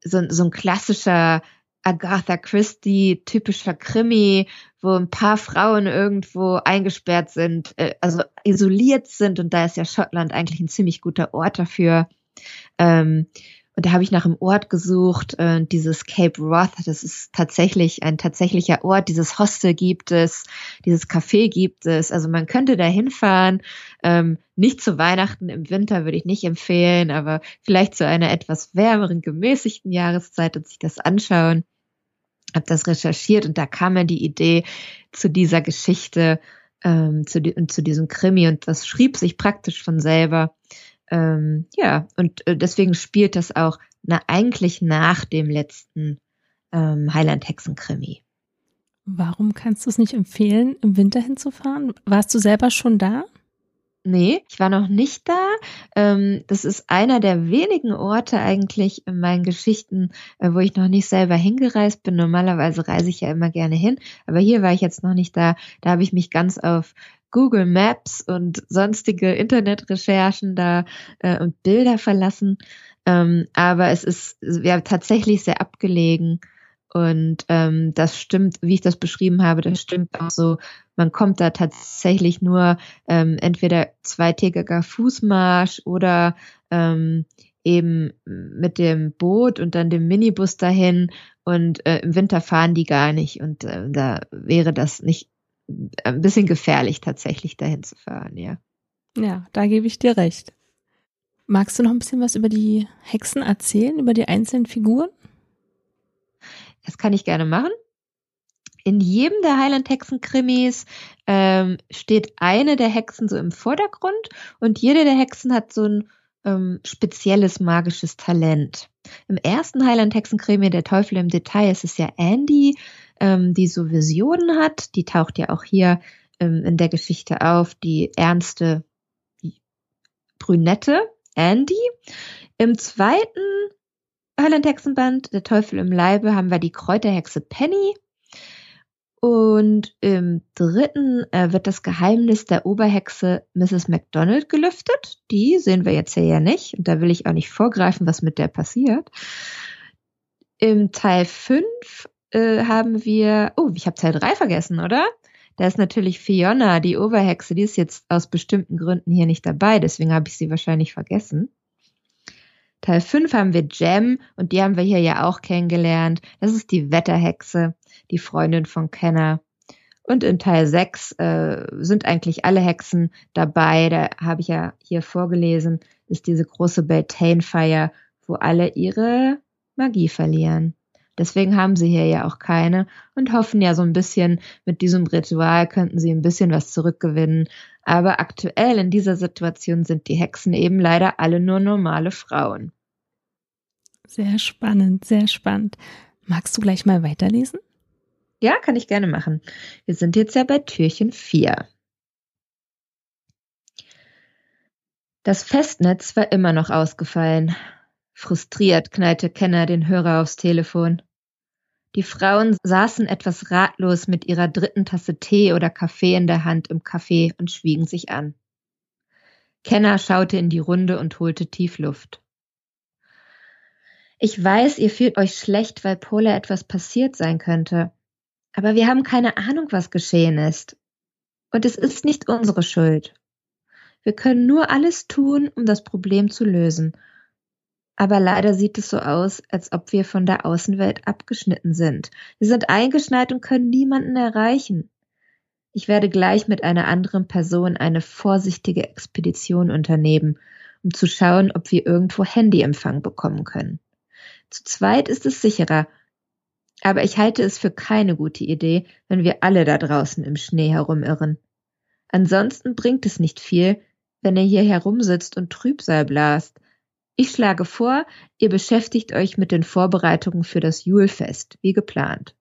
so, so ein klassischer Agatha Christie typischer Krimi, wo ein paar Frauen irgendwo eingesperrt sind, äh, also isoliert sind. Und da ist ja Schottland eigentlich ein ziemlich guter Ort dafür. Ähm, und da habe ich nach einem Ort gesucht, äh, dieses Cape Roth, das ist tatsächlich ein tatsächlicher Ort, dieses Hostel gibt es, dieses Café gibt es, also man könnte da hinfahren, ähm, nicht zu Weihnachten im Winter würde ich nicht empfehlen, aber vielleicht zu einer etwas wärmeren, gemäßigten Jahreszeit und sich das anschauen habe das recherchiert und da kam mir die Idee zu dieser Geschichte, ähm, zu, die, zu diesem Krimi und das schrieb sich praktisch von selber. Ähm, ja, und äh, deswegen spielt das auch na, eigentlich nach dem letzten ähm, Highland-Hexen-Krimi. Warum kannst du es nicht empfehlen, im Winter hinzufahren? Warst du selber schon da? Nee, ich war noch nicht da. Ähm, das ist einer der wenigen Orte eigentlich in meinen Geschichten, äh, wo ich noch nicht selber hingereist bin. Normalerweise reise ich ja immer gerne hin, aber hier war ich jetzt noch nicht da. Da habe ich mich ganz auf Google Maps und sonstige Internetrecherchen da äh, und Bilder verlassen. Ähm, aber es ist ja tatsächlich sehr abgelegen und ähm, das stimmt, wie ich das beschrieben habe, das stimmt auch so. Man kommt da tatsächlich nur ähm, entweder zweitägiger Fußmarsch oder ähm, eben mit dem Boot und dann dem Minibus dahin. Und äh, im Winter fahren die gar nicht. Und äh, da wäre das nicht ein bisschen gefährlich, tatsächlich dahin zu fahren, ja. Ja, da gebe ich dir recht. Magst du noch ein bisschen was über die Hexen erzählen, über die einzelnen Figuren? Das kann ich gerne machen. In jedem der Highland-Hexen-Krimis ähm, steht eine der Hexen so im Vordergrund und jede der Hexen hat so ein ähm, spezielles magisches Talent. Im ersten Highland-Hexen-Krimi, Der Teufel im Detail, ist es ja Andy, ähm, die so Visionen hat. Die taucht ja auch hier ähm, in der Geschichte auf, die ernste Brünette Andy. Im zweiten Höllenhexenband, der Teufel im Leibe, haben wir die Kräuterhexe Penny. Und im dritten äh, wird das Geheimnis der Oberhexe Mrs. McDonald gelüftet. Die sehen wir jetzt hier ja nicht. Und da will ich auch nicht vorgreifen, was mit der passiert. Im Teil 5 äh, haben wir, oh, ich habe Teil 3 vergessen, oder? Da ist natürlich Fiona, die Oberhexe, die ist jetzt aus bestimmten Gründen hier nicht dabei, deswegen habe ich sie wahrscheinlich vergessen. Teil 5 haben wir Jem und die haben wir hier ja auch kennengelernt. Das ist die Wetterhexe, die Freundin von Kenner. Und in Teil 6 äh, sind eigentlich alle Hexen dabei. Da habe ich ja hier vorgelesen, ist diese große Beltane-Feier, wo alle ihre Magie verlieren. Deswegen haben sie hier ja auch keine und hoffen ja so ein bisschen, mit diesem Ritual könnten sie ein bisschen was zurückgewinnen. Aber aktuell in dieser Situation sind die Hexen eben leider alle nur normale Frauen. Sehr spannend, sehr spannend. Magst du gleich mal weiterlesen? Ja, kann ich gerne machen. Wir sind jetzt ja bei Türchen 4. Das Festnetz war immer noch ausgefallen. Frustriert knallte Kenner den Hörer aufs Telefon. Die Frauen saßen etwas ratlos mit ihrer dritten Tasse Tee oder Kaffee in der Hand im Café und schwiegen sich an. Kenner schaute in die Runde und holte tief Luft. Ich weiß, ihr fühlt euch schlecht, weil Pola etwas passiert sein könnte. Aber wir haben keine Ahnung, was geschehen ist. Und es ist nicht unsere Schuld. Wir können nur alles tun, um das Problem zu lösen. Aber leider sieht es so aus, als ob wir von der Außenwelt abgeschnitten sind. Wir sind eingeschneit und können niemanden erreichen. Ich werde gleich mit einer anderen Person eine vorsichtige Expedition unternehmen, um zu schauen, ob wir irgendwo Handyempfang bekommen können. Zu zweit ist es sicherer, aber ich halte es für keine gute Idee, wenn wir alle da draußen im Schnee herumirren. Ansonsten bringt es nicht viel, wenn ihr hier herumsitzt und Trübsal blast. Ich schlage vor, ihr beschäftigt euch mit den Vorbereitungen für das Julfest, wie geplant.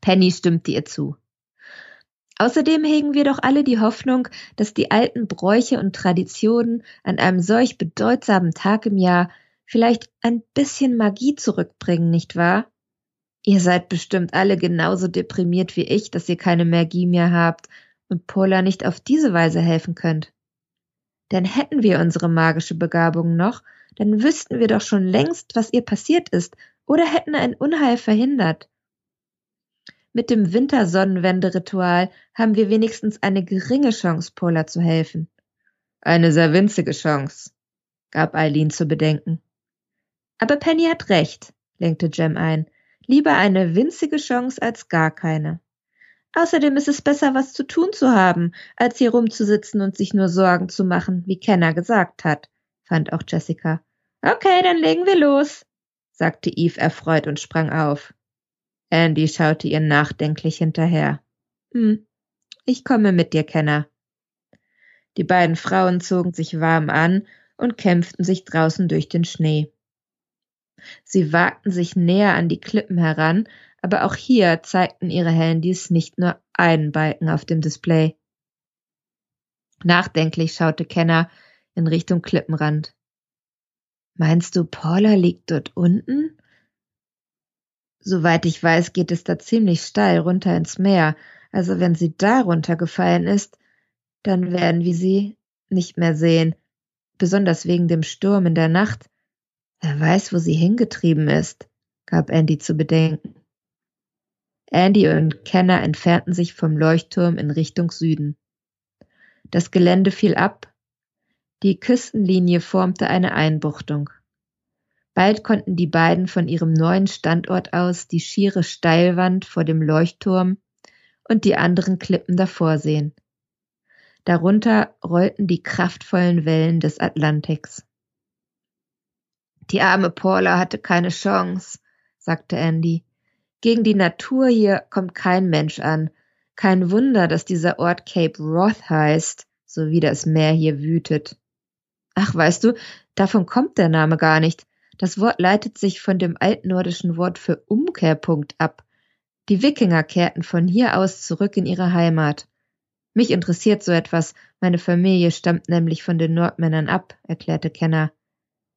Penny stimmte ihr zu. Außerdem hegen wir doch alle die Hoffnung, dass die alten Bräuche und Traditionen an einem solch bedeutsamen Tag im Jahr vielleicht ein bisschen Magie zurückbringen, nicht wahr? Ihr seid bestimmt alle genauso deprimiert wie ich, dass ihr keine Magie mehr habt und Paula nicht auf diese Weise helfen könnt. Denn hätten wir unsere magische Begabung noch, dann wüssten wir doch schon längst, was ihr passiert ist oder hätten ein Unheil verhindert. Mit dem Wintersonnenwende-Ritual haben wir wenigstens eine geringe Chance, Paula zu helfen. Eine sehr winzige Chance, gab Eileen zu bedenken. Aber Penny hat recht, lenkte Jem ein. Lieber eine winzige Chance als gar keine. Außerdem ist es besser, was zu tun zu haben, als hier rumzusitzen und sich nur Sorgen zu machen, wie Kenner gesagt hat, fand auch Jessica. Okay, dann legen wir los, sagte Eve erfreut und sprang auf. Andy schaute ihr nachdenklich hinterher. Hm, ich komme mit dir, Kenner. Die beiden Frauen zogen sich warm an und kämpften sich draußen durch den Schnee. Sie wagten sich näher an die Klippen heran, aber auch hier zeigten ihre Handys nicht nur einen Balken auf dem Display. Nachdenklich schaute Kenner in Richtung Klippenrand. Meinst du, Paula liegt dort unten? Soweit ich weiß, geht es da ziemlich steil runter ins Meer. Also wenn sie da runtergefallen ist, dann werden wir sie nicht mehr sehen. Besonders wegen dem Sturm in der Nacht. Wer weiß, wo sie hingetrieben ist, gab Andy zu bedenken. Andy und Kenner entfernten sich vom Leuchtturm in Richtung Süden. Das Gelände fiel ab, die Küstenlinie formte eine Einbuchtung. Bald konnten die beiden von ihrem neuen Standort aus die schiere Steilwand vor dem Leuchtturm und die anderen Klippen davor sehen. Darunter rollten die kraftvollen Wellen des Atlantiks. Die arme Paula hatte keine Chance, sagte Andy. Gegen die Natur hier kommt kein Mensch an. Kein Wunder, dass dieser Ort Cape Wrath heißt, so wie das Meer hier wütet. Ach, weißt du, davon kommt der Name gar nicht. Das Wort leitet sich von dem altnordischen Wort für Umkehrpunkt ab. Die Wikinger kehrten von hier aus zurück in ihre Heimat. Mich interessiert so etwas. Meine Familie stammt nämlich von den Nordmännern ab, erklärte Kenner.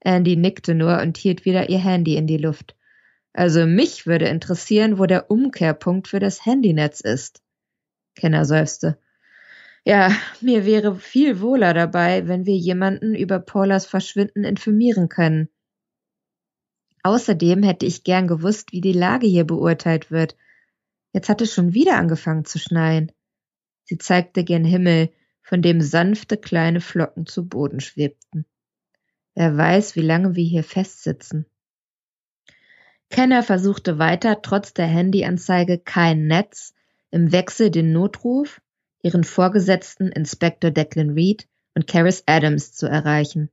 Andy nickte nur und hielt wieder ihr Handy in die Luft. Also mich würde interessieren, wo der Umkehrpunkt für das Handynetz ist. Kenner seufzte. Ja, mir wäre viel wohler dabei, wenn wir jemanden über Paulas Verschwinden informieren können. Außerdem hätte ich gern gewusst, wie die Lage hier beurteilt wird. Jetzt hat es schon wieder angefangen zu schneien. Sie zeigte gen Himmel, von dem sanfte kleine Flocken zu Boden schwebten. Wer weiß, wie lange wir hier festsitzen. Kenner versuchte weiter, trotz der Handyanzeige kein Netz, im Wechsel den Notruf, ihren Vorgesetzten Inspektor Declan Reed und Caris Adams zu erreichen.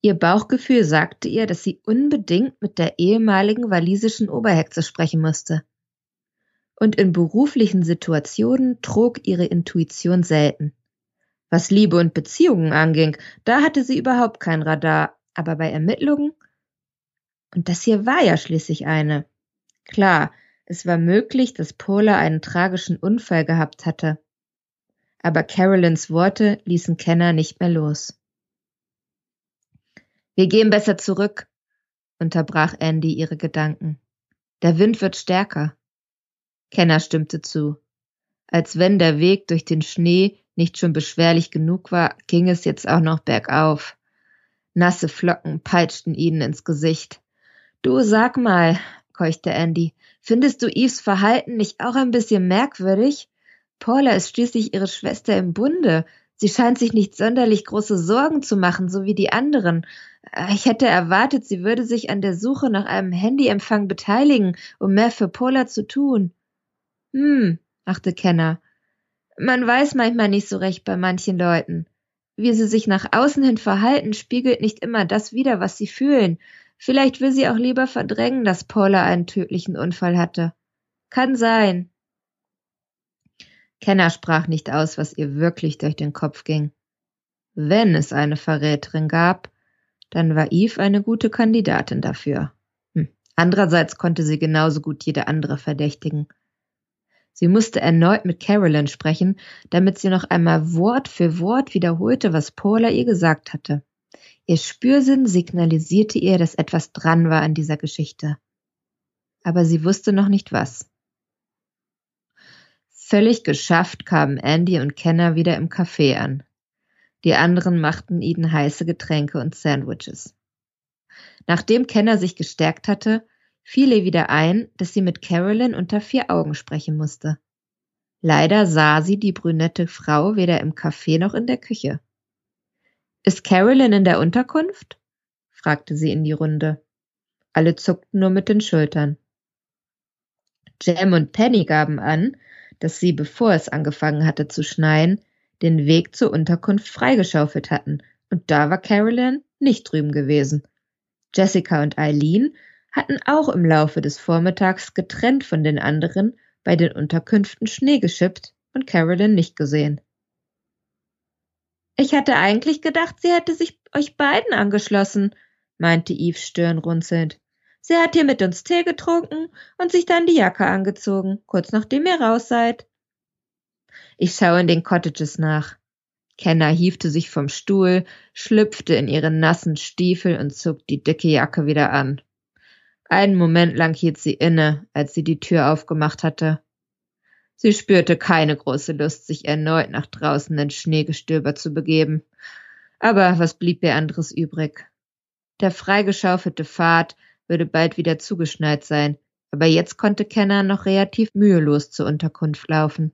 Ihr Bauchgefühl sagte ihr, dass sie unbedingt mit der ehemaligen walisischen Oberhexe sprechen musste. Und in beruflichen Situationen trug ihre Intuition selten. Was Liebe und Beziehungen anging, da hatte sie überhaupt kein Radar, aber bei Ermittlungen? Und das hier war ja schließlich eine. Klar, es war möglich, dass Paula einen tragischen Unfall gehabt hatte. Aber Carolins Worte ließen Kenner nicht mehr los. Wir gehen besser zurück, unterbrach Andy ihre Gedanken. Der Wind wird stärker. Kenner stimmte zu. Als wenn der Weg durch den Schnee nicht schon beschwerlich genug war, ging es jetzt auch noch bergauf. Nasse Flocken peitschten ihnen ins Gesicht. Du sag mal, keuchte Andy, findest du Eves Verhalten nicht auch ein bisschen merkwürdig? Paula ist schließlich ihre Schwester im Bunde. Sie scheint sich nicht sonderlich große Sorgen zu machen, so wie die anderen. Ich hätte erwartet, sie würde sich an der Suche nach einem Handyempfang beteiligen, um mehr für Paula zu tun. Hm, dachte Kenner. Man weiß manchmal nicht so recht bei manchen Leuten. Wie sie sich nach außen hin verhalten, spiegelt nicht immer das wider, was sie fühlen. Vielleicht will sie auch lieber verdrängen, dass Paula einen tödlichen Unfall hatte. Kann sein. Kenner sprach nicht aus, was ihr wirklich durch den Kopf ging. Wenn es eine Verräterin gab, dann war Eve eine gute Kandidatin dafür. Hm. Andererseits konnte sie genauso gut jede andere verdächtigen. Sie musste erneut mit Carolyn sprechen, damit sie noch einmal Wort für Wort wiederholte, was Paula ihr gesagt hatte. Ihr Spürsinn signalisierte ihr, dass etwas dran war an dieser Geschichte. Aber sie wusste noch nicht was. Völlig geschafft kamen Andy und Kenner wieder im Café an. Die anderen machten ihnen heiße Getränke und Sandwiches. Nachdem Kenner sich gestärkt hatte, fiel ihr wieder ein, dass sie mit Carolyn unter vier Augen sprechen musste. Leider sah sie die brünette Frau weder im Café noch in der Küche. Ist Carolyn in der Unterkunft? fragte sie in die Runde. Alle zuckten nur mit den Schultern. Jem und Penny gaben an, dass sie, bevor es angefangen hatte zu schneien, den Weg zur Unterkunft freigeschaufelt hatten, und da war Carolyn nicht drüben gewesen. Jessica und Eileen hatten auch im Laufe des Vormittags getrennt von den anderen bei den Unterkünften Schnee geschippt und Carolyn nicht gesehen. Ich hatte eigentlich gedacht, sie hätte sich euch beiden angeschlossen, meinte Eve stirnrunzelnd. Sie hat hier mit uns Tee getrunken und sich dann die Jacke angezogen, kurz nachdem ihr raus seid. Ich schaue in den Cottages nach. Kenner hiefte sich vom Stuhl, schlüpfte in ihre nassen Stiefel und zog die dicke Jacke wieder an. Einen Moment lang hielt sie inne, als sie die Tür aufgemacht hatte. Sie spürte keine große Lust, sich erneut nach draußen ins Schneegestöber zu begeben. Aber was blieb ihr anderes übrig? Der freigeschaufelte Pfad würde bald wieder zugeschneit sein, aber jetzt konnte Kenner noch relativ mühelos zur Unterkunft laufen.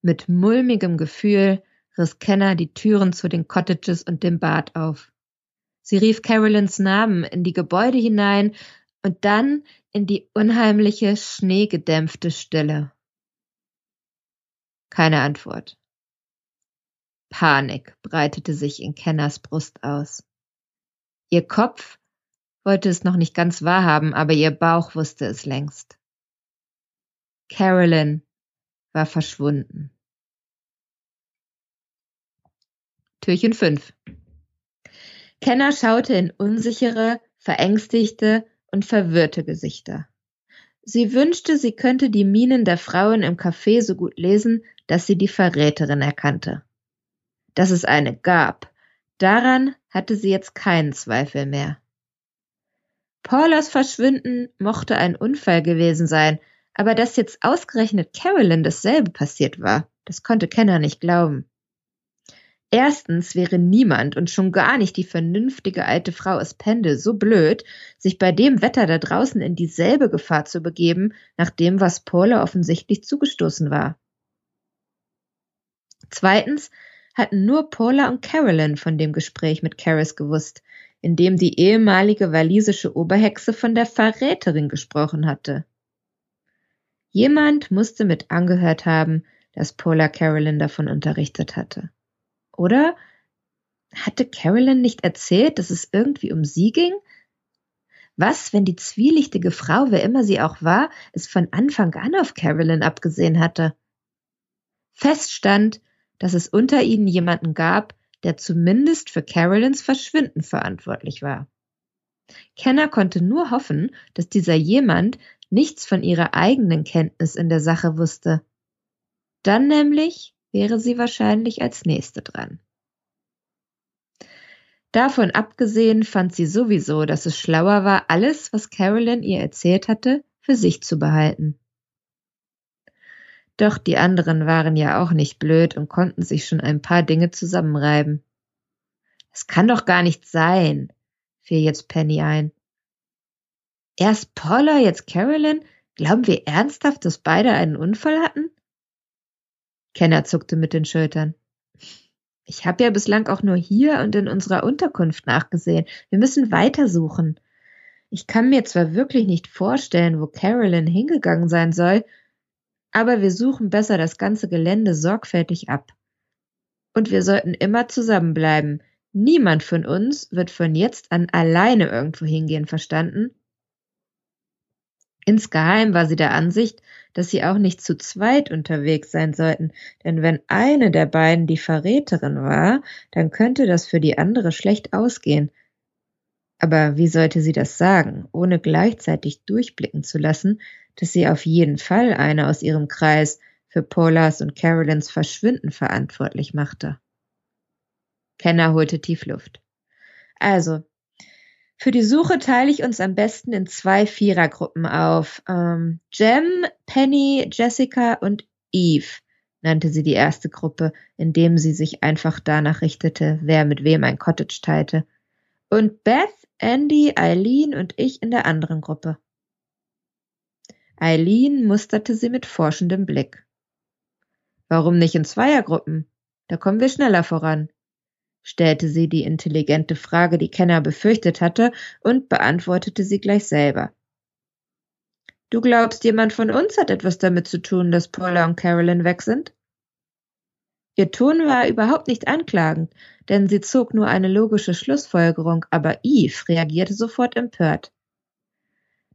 Mit mulmigem Gefühl riss Kenner die Türen zu den Cottages und dem Bad auf. Sie rief Carolyns Namen in die Gebäude hinein und dann in die unheimliche, schneegedämpfte Stille. Keine Antwort. Panik breitete sich in Kenners Brust aus. Ihr Kopf wollte es noch nicht ganz wahrhaben, aber ihr Bauch wusste es längst. Carolyn war verschwunden. Türchen 5. Kenner schaute in unsichere, verängstigte und verwirrte Gesichter. Sie wünschte, sie könnte die Mienen der Frauen im Café so gut lesen, dass sie die Verräterin erkannte. Dass es eine gab, daran hatte sie jetzt keinen Zweifel mehr. Paulas Verschwinden mochte ein Unfall gewesen sein, aber dass jetzt ausgerechnet Carolyn dasselbe passiert war, das konnte Kenner nicht glauben. Erstens wäre niemand und schon gar nicht die vernünftige alte Frau aus Pendel so blöd, sich bei dem Wetter da draußen in dieselbe Gefahr zu begeben, nach dem, was Paula offensichtlich zugestoßen war. Zweitens hatten nur Paula und Carolyn von dem Gespräch mit Caris gewusst, in dem die ehemalige walisische Oberhexe von der Verräterin gesprochen hatte. Jemand musste mit angehört haben, dass Paula Carolyn davon unterrichtet hatte. Oder? Hatte Carolyn nicht erzählt, dass es irgendwie um sie ging? Was, wenn die zwielichtige Frau, wer immer sie auch war, es von Anfang an auf Carolyn abgesehen hatte? Feststand, dass es unter ihnen jemanden gab, der zumindest für Carolyns Verschwinden verantwortlich war. Kenner konnte nur hoffen, dass dieser jemand nichts von ihrer eigenen Kenntnis in der Sache wusste. Dann nämlich wäre sie wahrscheinlich als nächste dran. Davon abgesehen fand sie sowieso, dass es schlauer war, alles, was Carolyn ihr erzählt hatte, für sich zu behalten. Doch die anderen waren ja auch nicht blöd und konnten sich schon ein paar Dinge zusammenreiben. Es kann doch gar nicht sein, fiel jetzt Penny ein. Erst Paula, jetzt Carolyn? Glauben wir ernsthaft, dass beide einen Unfall hatten? Kenner zuckte mit den Schultern. Ich habe ja bislang auch nur hier und in unserer Unterkunft nachgesehen. Wir müssen weitersuchen. Ich kann mir zwar wirklich nicht vorstellen, wo Carolyn hingegangen sein soll, aber wir suchen besser das ganze Gelände sorgfältig ab. Und wir sollten immer zusammenbleiben. Niemand von uns wird von jetzt an alleine irgendwo hingehen, verstanden? Insgeheim war sie der Ansicht, dass sie auch nicht zu zweit unterwegs sein sollten, denn wenn eine der beiden die Verräterin war, dann könnte das für die andere schlecht ausgehen. Aber wie sollte sie das sagen, ohne gleichzeitig durchblicken zu lassen, dass sie auf jeden Fall eine aus ihrem Kreis für Paulas und Carolins Verschwinden verantwortlich machte? Kenner holte tief Luft. Also, für die Suche teile ich uns am besten in zwei Vierergruppen auf. Ähm, Jem, Penny, Jessica und Eve nannte sie die erste Gruppe, indem sie sich einfach danach richtete, wer mit wem ein Cottage teilte. Und Beth, Andy, Eileen und ich in der anderen Gruppe. Eileen musterte sie mit forschendem Blick. Warum nicht in Zweiergruppen? Da kommen wir schneller voran stellte sie die intelligente Frage, die Kenner befürchtet hatte, und beantwortete sie gleich selber. Du glaubst, jemand von uns hat etwas damit zu tun, dass Paula und Carolyn weg sind? Ihr Ton war überhaupt nicht anklagend, denn sie zog nur eine logische Schlussfolgerung, aber Eve reagierte sofort empört.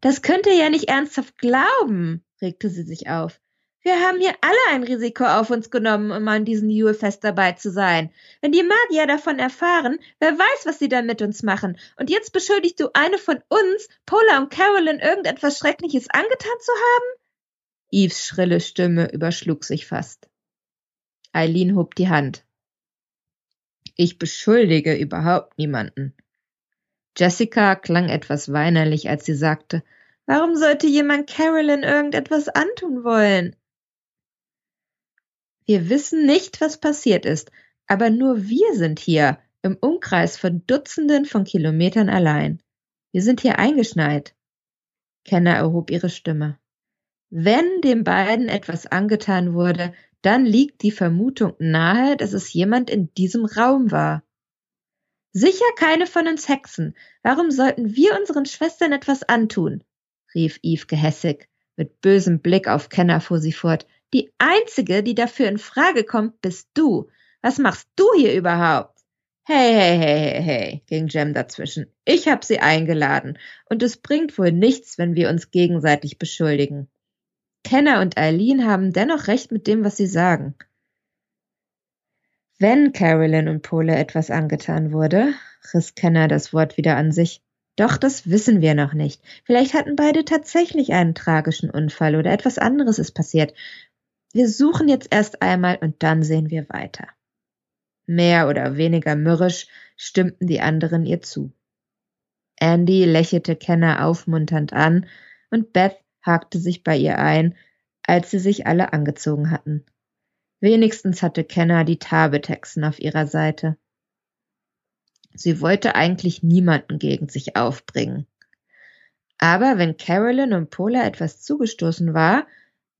Das könnt ihr ja nicht ernsthaft glauben, regte sie sich auf. Wir haben hier alle ein Risiko auf uns genommen, um an diesem Julefest dabei zu sein. Wenn die Magier davon erfahren, wer weiß, was sie dann mit uns machen. Und jetzt beschuldigst du eine von uns, Paula und Carolyn, irgendetwas Schreckliches angetan zu haben? Eves schrille Stimme überschlug sich fast. Eileen hob die Hand. Ich beschuldige überhaupt niemanden. Jessica klang etwas weinerlich, als sie sagte, Warum sollte jemand Carolyn irgendetwas antun wollen? Wir wissen nicht, was passiert ist, aber nur wir sind hier, im Umkreis von Dutzenden von Kilometern allein. Wir sind hier eingeschneit. Kenner erhob ihre Stimme. Wenn den beiden etwas angetan wurde, dann liegt die Vermutung nahe, dass es jemand in diesem Raum war. Sicher keine von uns Hexen. Warum sollten wir unseren Schwestern etwas antun? rief Eve gehässig. Mit bösem Blick auf Kenner fuhr sie fort. Die einzige, die dafür in Frage kommt, bist du. Was machst du hier überhaupt? Hey, hey, hey, hey, hey, ging Jem dazwischen. Ich hab sie eingeladen und es bringt wohl nichts, wenn wir uns gegenseitig beschuldigen. Kenner und Eileen haben dennoch recht mit dem, was sie sagen. Wenn Carolyn und Pole etwas angetan wurde, riss Kenner das Wort wieder an sich. Doch das wissen wir noch nicht. Vielleicht hatten beide tatsächlich einen tragischen Unfall oder etwas anderes ist passiert. Wir suchen jetzt erst einmal und dann sehen wir weiter. Mehr oder weniger mürrisch stimmten die anderen ihr zu. Andy lächelte Kenner aufmunternd an und Beth hakte sich bei ihr ein, als sie sich alle angezogen hatten. Wenigstens hatte Kenner die Tabetexen auf ihrer Seite. Sie wollte eigentlich niemanden gegen sich aufbringen. Aber wenn Carolyn und Pola etwas zugestoßen war,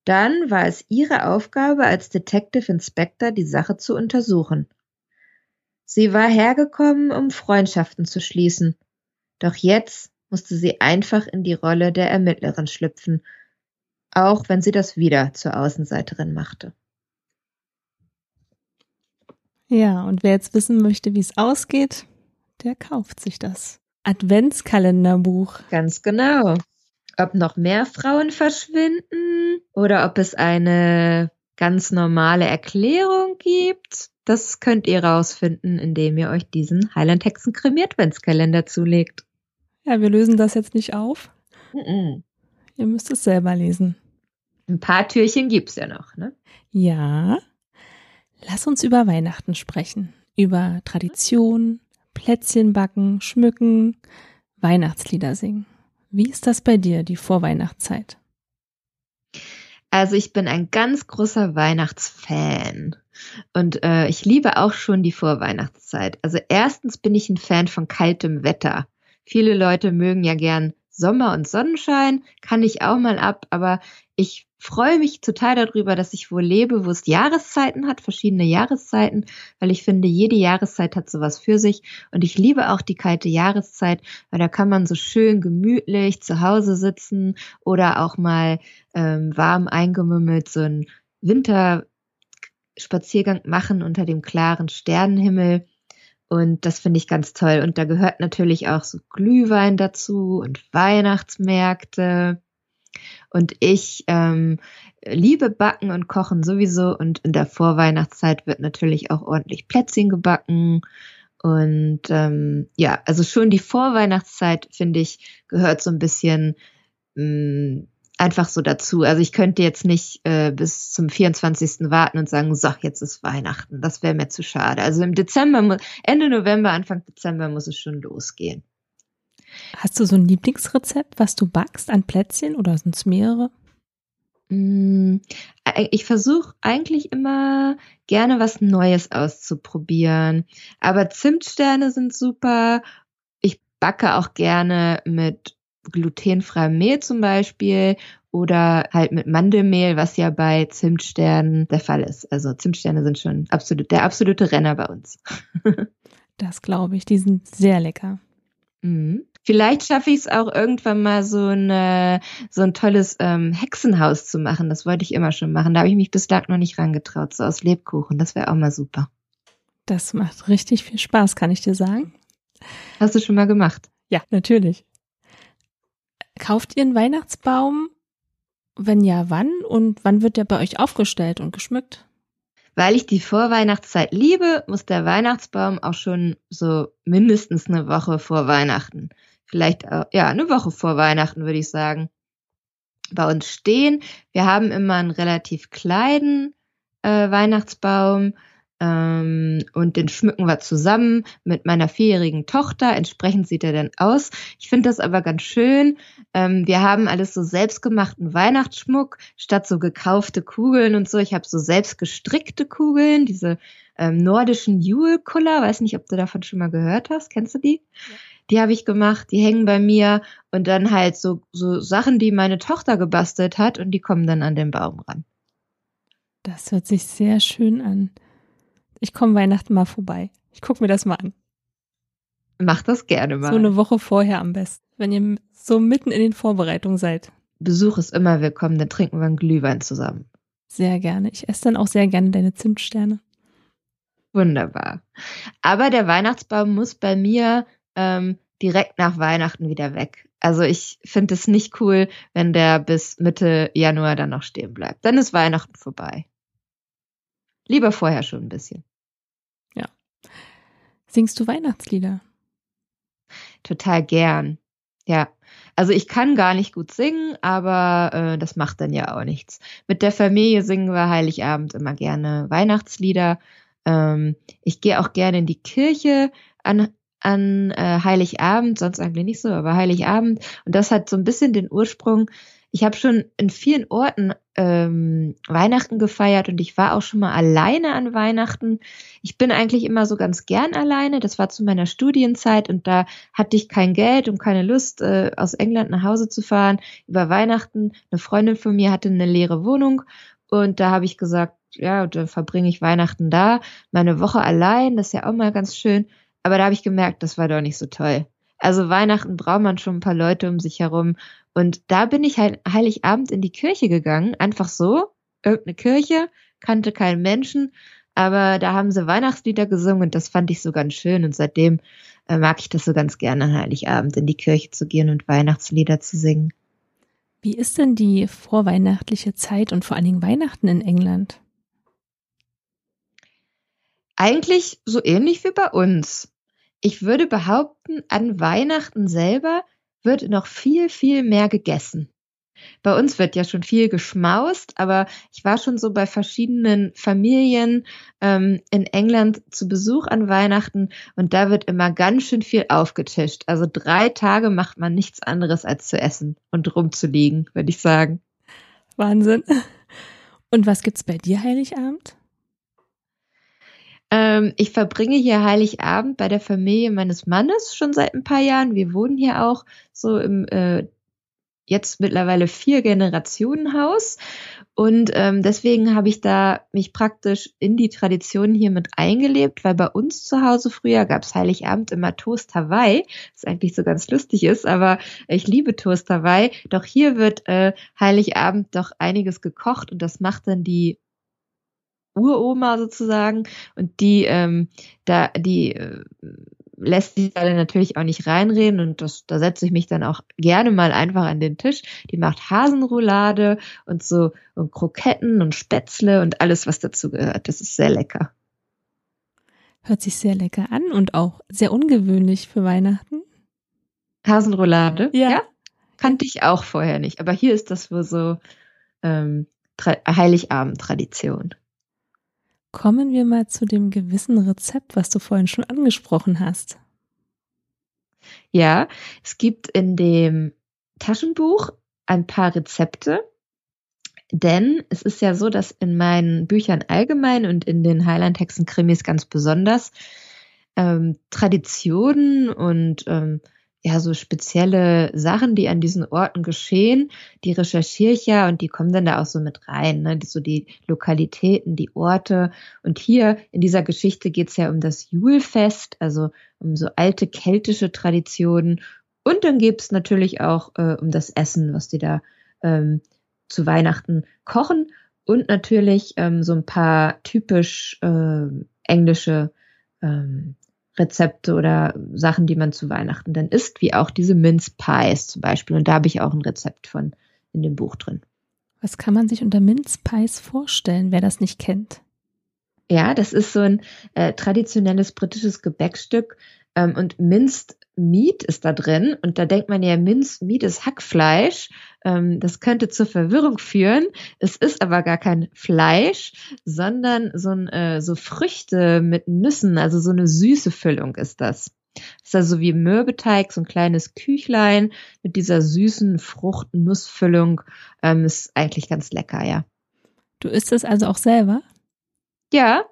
dann war es ihre Aufgabe als Detective Inspector, die Sache zu untersuchen. Sie war hergekommen, um Freundschaften zu schließen. Doch jetzt musste sie einfach in die Rolle der Ermittlerin schlüpfen, auch wenn sie das wieder zur Außenseiterin machte. Ja, und wer jetzt wissen möchte, wie es ausgeht, der kauft sich das Adventskalenderbuch. Ganz genau. Ob noch mehr Frauen verschwinden oder ob es eine ganz normale Erklärung gibt, das könnt ihr rausfinden, indem ihr euch diesen Highland Hexen Krimi Adventskalender zulegt. Ja, wir lösen das jetzt nicht auf. Mm -mm. Ihr müsst es selber lesen. Ein paar Türchen gibt's ja noch, ne? Ja. Lass uns über Weihnachten sprechen. Über Tradition, Plätzchen backen, schmücken, Weihnachtslieder singen. Wie ist das bei dir, die Vorweihnachtszeit? Also ich bin ein ganz großer Weihnachtsfan und äh, ich liebe auch schon die Vorweihnachtszeit. Also erstens bin ich ein Fan von kaltem Wetter. Viele Leute mögen ja gern Sommer und Sonnenschein, kann ich auch mal ab, aber ich freue mich total darüber, dass ich wo lebe, wo es Jahreszeiten hat, verschiedene Jahreszeiten, weil ich finde, jede Jahreszeit hat sowas für sich. Und ich liebe auch die kalte Jahreszeit, weil da kann man so schön gemütlich zu Hause sitzen oder auch mal ähm, warm eingemümmelt so einen Winterspaziergang machen unter dem klaren Sternenhimmel. Und das finde ich ganz toll. Und da gehört natürlich auch so Glühwein dazu und Weihnachtsmärkte. Und ich ähm, liebe Backen und Kochen sowieso. Und in der Vorweihnachtszeit wird natürlich auch ordentlich Plätzchen gebacken. Und ähm, ja, also schon die Vorweihnachtszeit, finde ich, gehört so ein bisschen mh, mm, einfach so dazu. Also ich könnte jetzt nicht äh, bis zum 24. warten und sagen, so, jetzt ist Weihnachten. Das wäre mir zu schade. Also im Dezember, Ende November, Anfang Dezember muss es schon losgehen. Hast du so ein Lieblingsrezept, was du backst an Plätzchen oder sind es mehrere? Mm, ich versuche eigentlich immer gerne was Neues auszuprobieren. Aber Zimtsterne sind super. Ich backe auch gerne mit glutenfreiem Mehl zum Beispiel oder halt mit Mandelmehl, was ja bei Zimtsternen der Fall ist. Also Zimtsterne sind schon absolut der absolute Renner bei uns. das glaube ich, die sind sehr lecker. Mhm. Vielleicht schaffe ich es auch irgendwann mal so, eine, so ein tolles ähm, Hexenhaus zu machen. Das wollte ich immer schon machen. Da habe ich mich bislang noch nicht rangetraut, so aus Lebkuchen. Das wäre auch mal super. Das macht richtig viel Spaß, kann ich dir sagen. Hast du schon mal gemacht? Ja, natürlich. Kauft ihr einen Weihnachtsbaum? Wenn ja, wann? Und wann wird der bei euch aufgestellt und geschmückt? Weil ich die Vorweihnachtszeit liebe, muss der Weihnachtsbaum auch schon so mindestens eine Woche vor Weihnachten, vielleicht ja eine Woche vor Weihnachten würde ich sagen, bei uns stehen. Wir haben immer einen relativ kleinen äh, Weihnachtsbaum ähm, und den schmücken wir zusammen mit meiner vierjährigen Tochter. Entsprechend sieht er dann aus. Ich finde das aber ganz schön. Ähm, wir haben alles so selbstgemachten Weihnachtsschmuck statt so gekaufte Kugeln und so. Ich habe so selbst gestrickte Kugeln, diese ähm, nordischen Jule-Kuller. Weiß nicht, ob du davon schon mal gehört hast. Kennst du die? Ja. Die habe ich gemacht, die hängen bei mir und dann halt so, so Sachen, die meine Tochter gebastelt hat und die kommen dann an den Baum ran. Das hört sich sehr schön an. Ich komme Weihnachten mal vorbei. Ich gucke mir das mal an. Mach das gerne mal. So eine Woche vorher am besten, wenn ihr so mitten in den Vorbereitungen seid. Besuch ist immer willkommen, dann trinken wir einen Glühwein zusammen. Sehr gerne. Ich esse dann auch sehr gerne deine Zimtsterne. Wunderbar. Aber der Weihnachtsbaum muss bei mir ähm, direkt nach Weihnachten wieder weg. Also ich finde es nicht cool, wenn der bis Mitte Januar dann noch stehen bleibt. Dann ist Weihnachten vorbei. Lieber vorher schon ein bisschen. Singst du Weihnachtslieder? Total gern. Ja. Also ich kann gar nicht gut singen, aber äh, das macht dann ja auch nichts. Mit der Familie singen wir Heiligabend immer gerne Weihnachtslieder. Ähm, ich gehe auch gerne in die Kirche an, an äh, Heiligabend, sonst eigentlich nicht so, aber Heiligabend. Und das hat so ein bisschen den Ursprung, ich habe schon in vielen Orten ähm, Weihnachten gefeiert und ich war auch schon mal alleine an Weihnachten. Ich bin eigentlich immer so ganz gern alleine. Das war zu meiner Studienzeit und da hatte ich kein Geld und keine Lust, äh, aus England nach Hause zu fahren über Weihnachten. Eine Freundin von mir hatte eine leere Wohnung und da habe ich gesagt, ja, dann verbringe ich Weihnachten da. Meine Woche allein, das ist ja auch mal ganz schön. Aber da habe ich gemerkt, das war doch nicht so toll. Also Weihnachten braucht man schon ein paar Leute um sich herum. Und da bin ich halt Heiligabend in die Kirche gegangen, einfach so, irgendeine Kirche, kannte keinen Menschen, aber da haben sie Weihnachtslieder gesungen und das fand ich so ganz schön und seitdem äh, mag ich das so ganz gerne Heiligabend in die Kirche zu gehen und Weihnachtslieder zu singen. Wie ist denn die vorweihnachtliche Zeit und vor allen Dingen Weihnachten in England? Eigentlich so ähnlich wie bei uns ich würde behaupten, an Weihnachten selber wird noch viel, viel mehr gegessen. Bei uns wird ja schon viel geschmaust, aber ich war schon so bei verschiedenen Familien ähm, in England zu Besuch an Weihnachten und da wird immer ganz schön viel aufgetischt. Also drei Tage macht man nichts anderes als zu essen und rumzuliegen, würde ich sagen. Wahnsinn. Und was gibt's bei dir Heiligabend? Ähm, ich verbringe hier Heiligabend bei der Familie meines Mannes schon seit ein paar Jahren. Wir wohnen hier auch so im äh, jetzt mittlerweile vier Generationen Haus. Und ähm, deswegen habe ich da mich praktisch in die Tradition hier mit eingelebt, weil bei uns zu Hause früher gab es Heiligabend immer Toast Hawaii, was eigentlich so ganz lustig ist, aber ich liebe Toast Hawaii. Doch hier wird äh, Heiligabend doch einiges gekocht und das macht dann die Uroma sozusagen und die ähm, da die äh, lässt sich da natürlich auch nicht reinreden und das da setze ich mich dann auch gerne mal einfach an den Tisch. Die macht Hasenroulade und so und Kroketten und Spätzle und alles was dazu gehört. Das ist sehr lecker. Hört sich sehr lecker an und auch sehr ungewöhnlich für Weihnachten. Hasenroulade? Ja. ja. Kannte ich auch vorher nicht. Aber hier ist das wohl so ähm, Heiligabend-Tradition. Kommen wir mal zu dem gewissen Rezept, was du vorhin schon angesprochen hast. Ja, es gibt in dem Taschenbuch ein paar Rezepte, denn es ist ja so, dass in meinen Büchern allgemein und in den Highland-Hexen-Krimis ganz besonders ähm, Traditionen und ähm, ja, so spezielle Sachen, die an diesen Orten geschehen, die recherchiere ich ja und die kommen dann da auch so mit rein, ne? so die Lokalitäten, die Orte. Und hier in dieser Geschichte geht's ja um das Julfest, also um so alte keltische Traditionen. Und dann gibt's natürlich auch äh, um das Essen, was die da ähm, zu Weihnachten kochen. Und natürlich ähm, so ein paar typisch äh, englische ähm, Rezepte oder Sachen, die man zu Weihnachten dann isst, wie auch diese Mince Pies zum Beispiel. Und da habe ich auch ein Rezept von in dem Buch drin. Was kann man sich unter Mince Pies vorstellen, wer das nicht kennt? Ja, das ist so ein äh, traditionelles britisches Gebäckstück ähm, und Minced Meat ist da drin und da denkt man ja, Mince Meat ist Hackfleisch. Ähm, das könnte zur Verwirrung führen. Es ist aber gar kein Fleisch, sondern so, ein, äh, so Früchte mit Nüssen, also so eine süße Füllung ist das. Das ist also wie Mürbeteig, so ein kleines Küchlein mit dieser süßen Frucht-Nussfüllung. Ähm, ist eigentlich ganz lecker, ja. Du isst es also auch selber? Ja,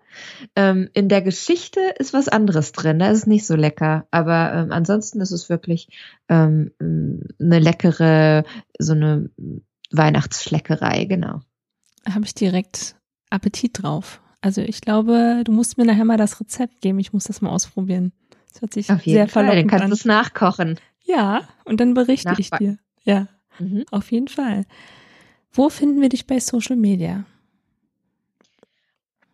ähm, in der Geschichte ist was anderes drin, da ist es nicht so lecker. Aber ähm, ansonsten ist es wirklich ähm, eine leckere, so eine Weihnachtsschleckerei, genau. Habe ich direkt Appetit drauf. Also ich glaube, du musst mir nachher mal das Rezept geben. Ich muss das mal ausprobieren. Das hört sich auf jeden sehr Fall, dann kannst du es nachkochen. Ja, und dann berichte ich dir. Ja, mhm. auf jeden Fall. Wo finden wir dich bei Social Media?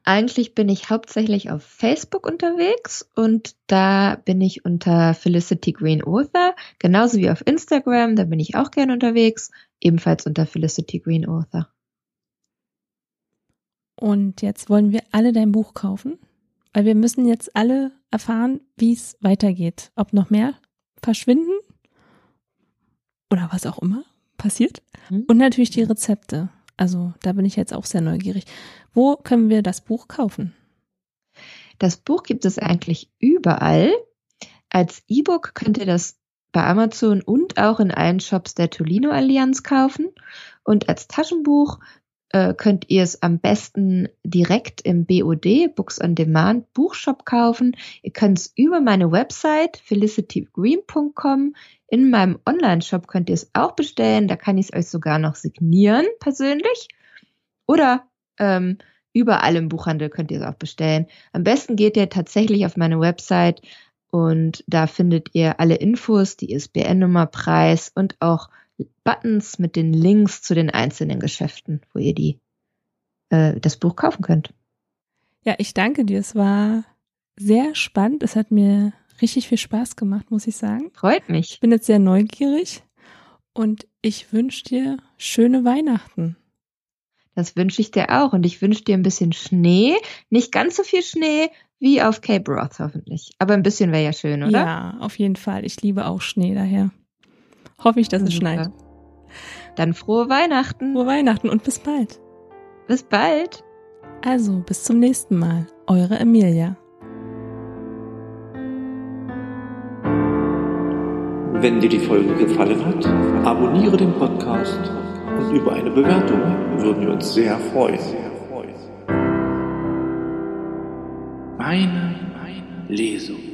Eigentlich bin ich hauptsächlich auf Facebook unterwegs und da bin ich unter Felicity Green Author, genauso wie auf Instagram, da bin ich auch gern unterwegs, ebenfalls unter Felicity Green Author. Und jetzt wollen wir alle dein Buch kaufen, weil wir müssen jetzt alle erfahren, wie es weitergeht. Ob noch mehr verschwinden oder was auch immer passiert. Mhm. Und natürlich die Rezepte. Also da bin ich jetzt auch sehr neugierig. Wo können wir das Buch kaufen? Das Buch gibt es eigentlich überall. Als E-Book könnt ihr das bei Amazon und auch in allen Shops der Tolino Allianz kaufen. Und als Taschenbuch äh, könnt ihr es am besten direkt im BOD, Books on Demand, Buchshop kaufen. Ihr könnt es über meine Website felicitygreen.com in meinem Online-Shop könnt ihr es auch bestellen. Da kann ich es euch sogar noch signieren persönlich. Oder ähm, überall im Buchhandel könnt ihr es auch bestellen. Am besten geht ihr tatsächlich auf meine Website und da findet ihr alle Infos, die ISBN-Nummer, Preis und auch Buttons mit den Links zu den einzelnen Geschäften, wo ihr die äh, das Buch kaufen könnt. Ja, ich danke dir. Es war sehr spannend. Es hat mir richtig viel Spaß gemacht, muss ich sagen. Freut mich. Ich bin jetzt sehr neugierig und ich wünsche dir schöne Weihnachten. Das wünsche ich dir auch und ich wünsche dir ein bisschen Schnee. Nicht ganz so viel Schnee wie auf Cape Roth hoffentlich. Aber ein bisschen wäre ja schön, oder? Ja, auf jeden Fall. Ich liebe auch Schnee daher. Hoffe ich, dass es schneit. Dann frohe Weihnachten. Frohe Weihnachten und bis bald. Bis bald. Also, bis zum nächsten Mal. Eure Emilia. Wenn dir die Folge gefallen hat, abonniere den Podcast und über eine Bewertung würden wir uns sehr freuen. Meine Lesung.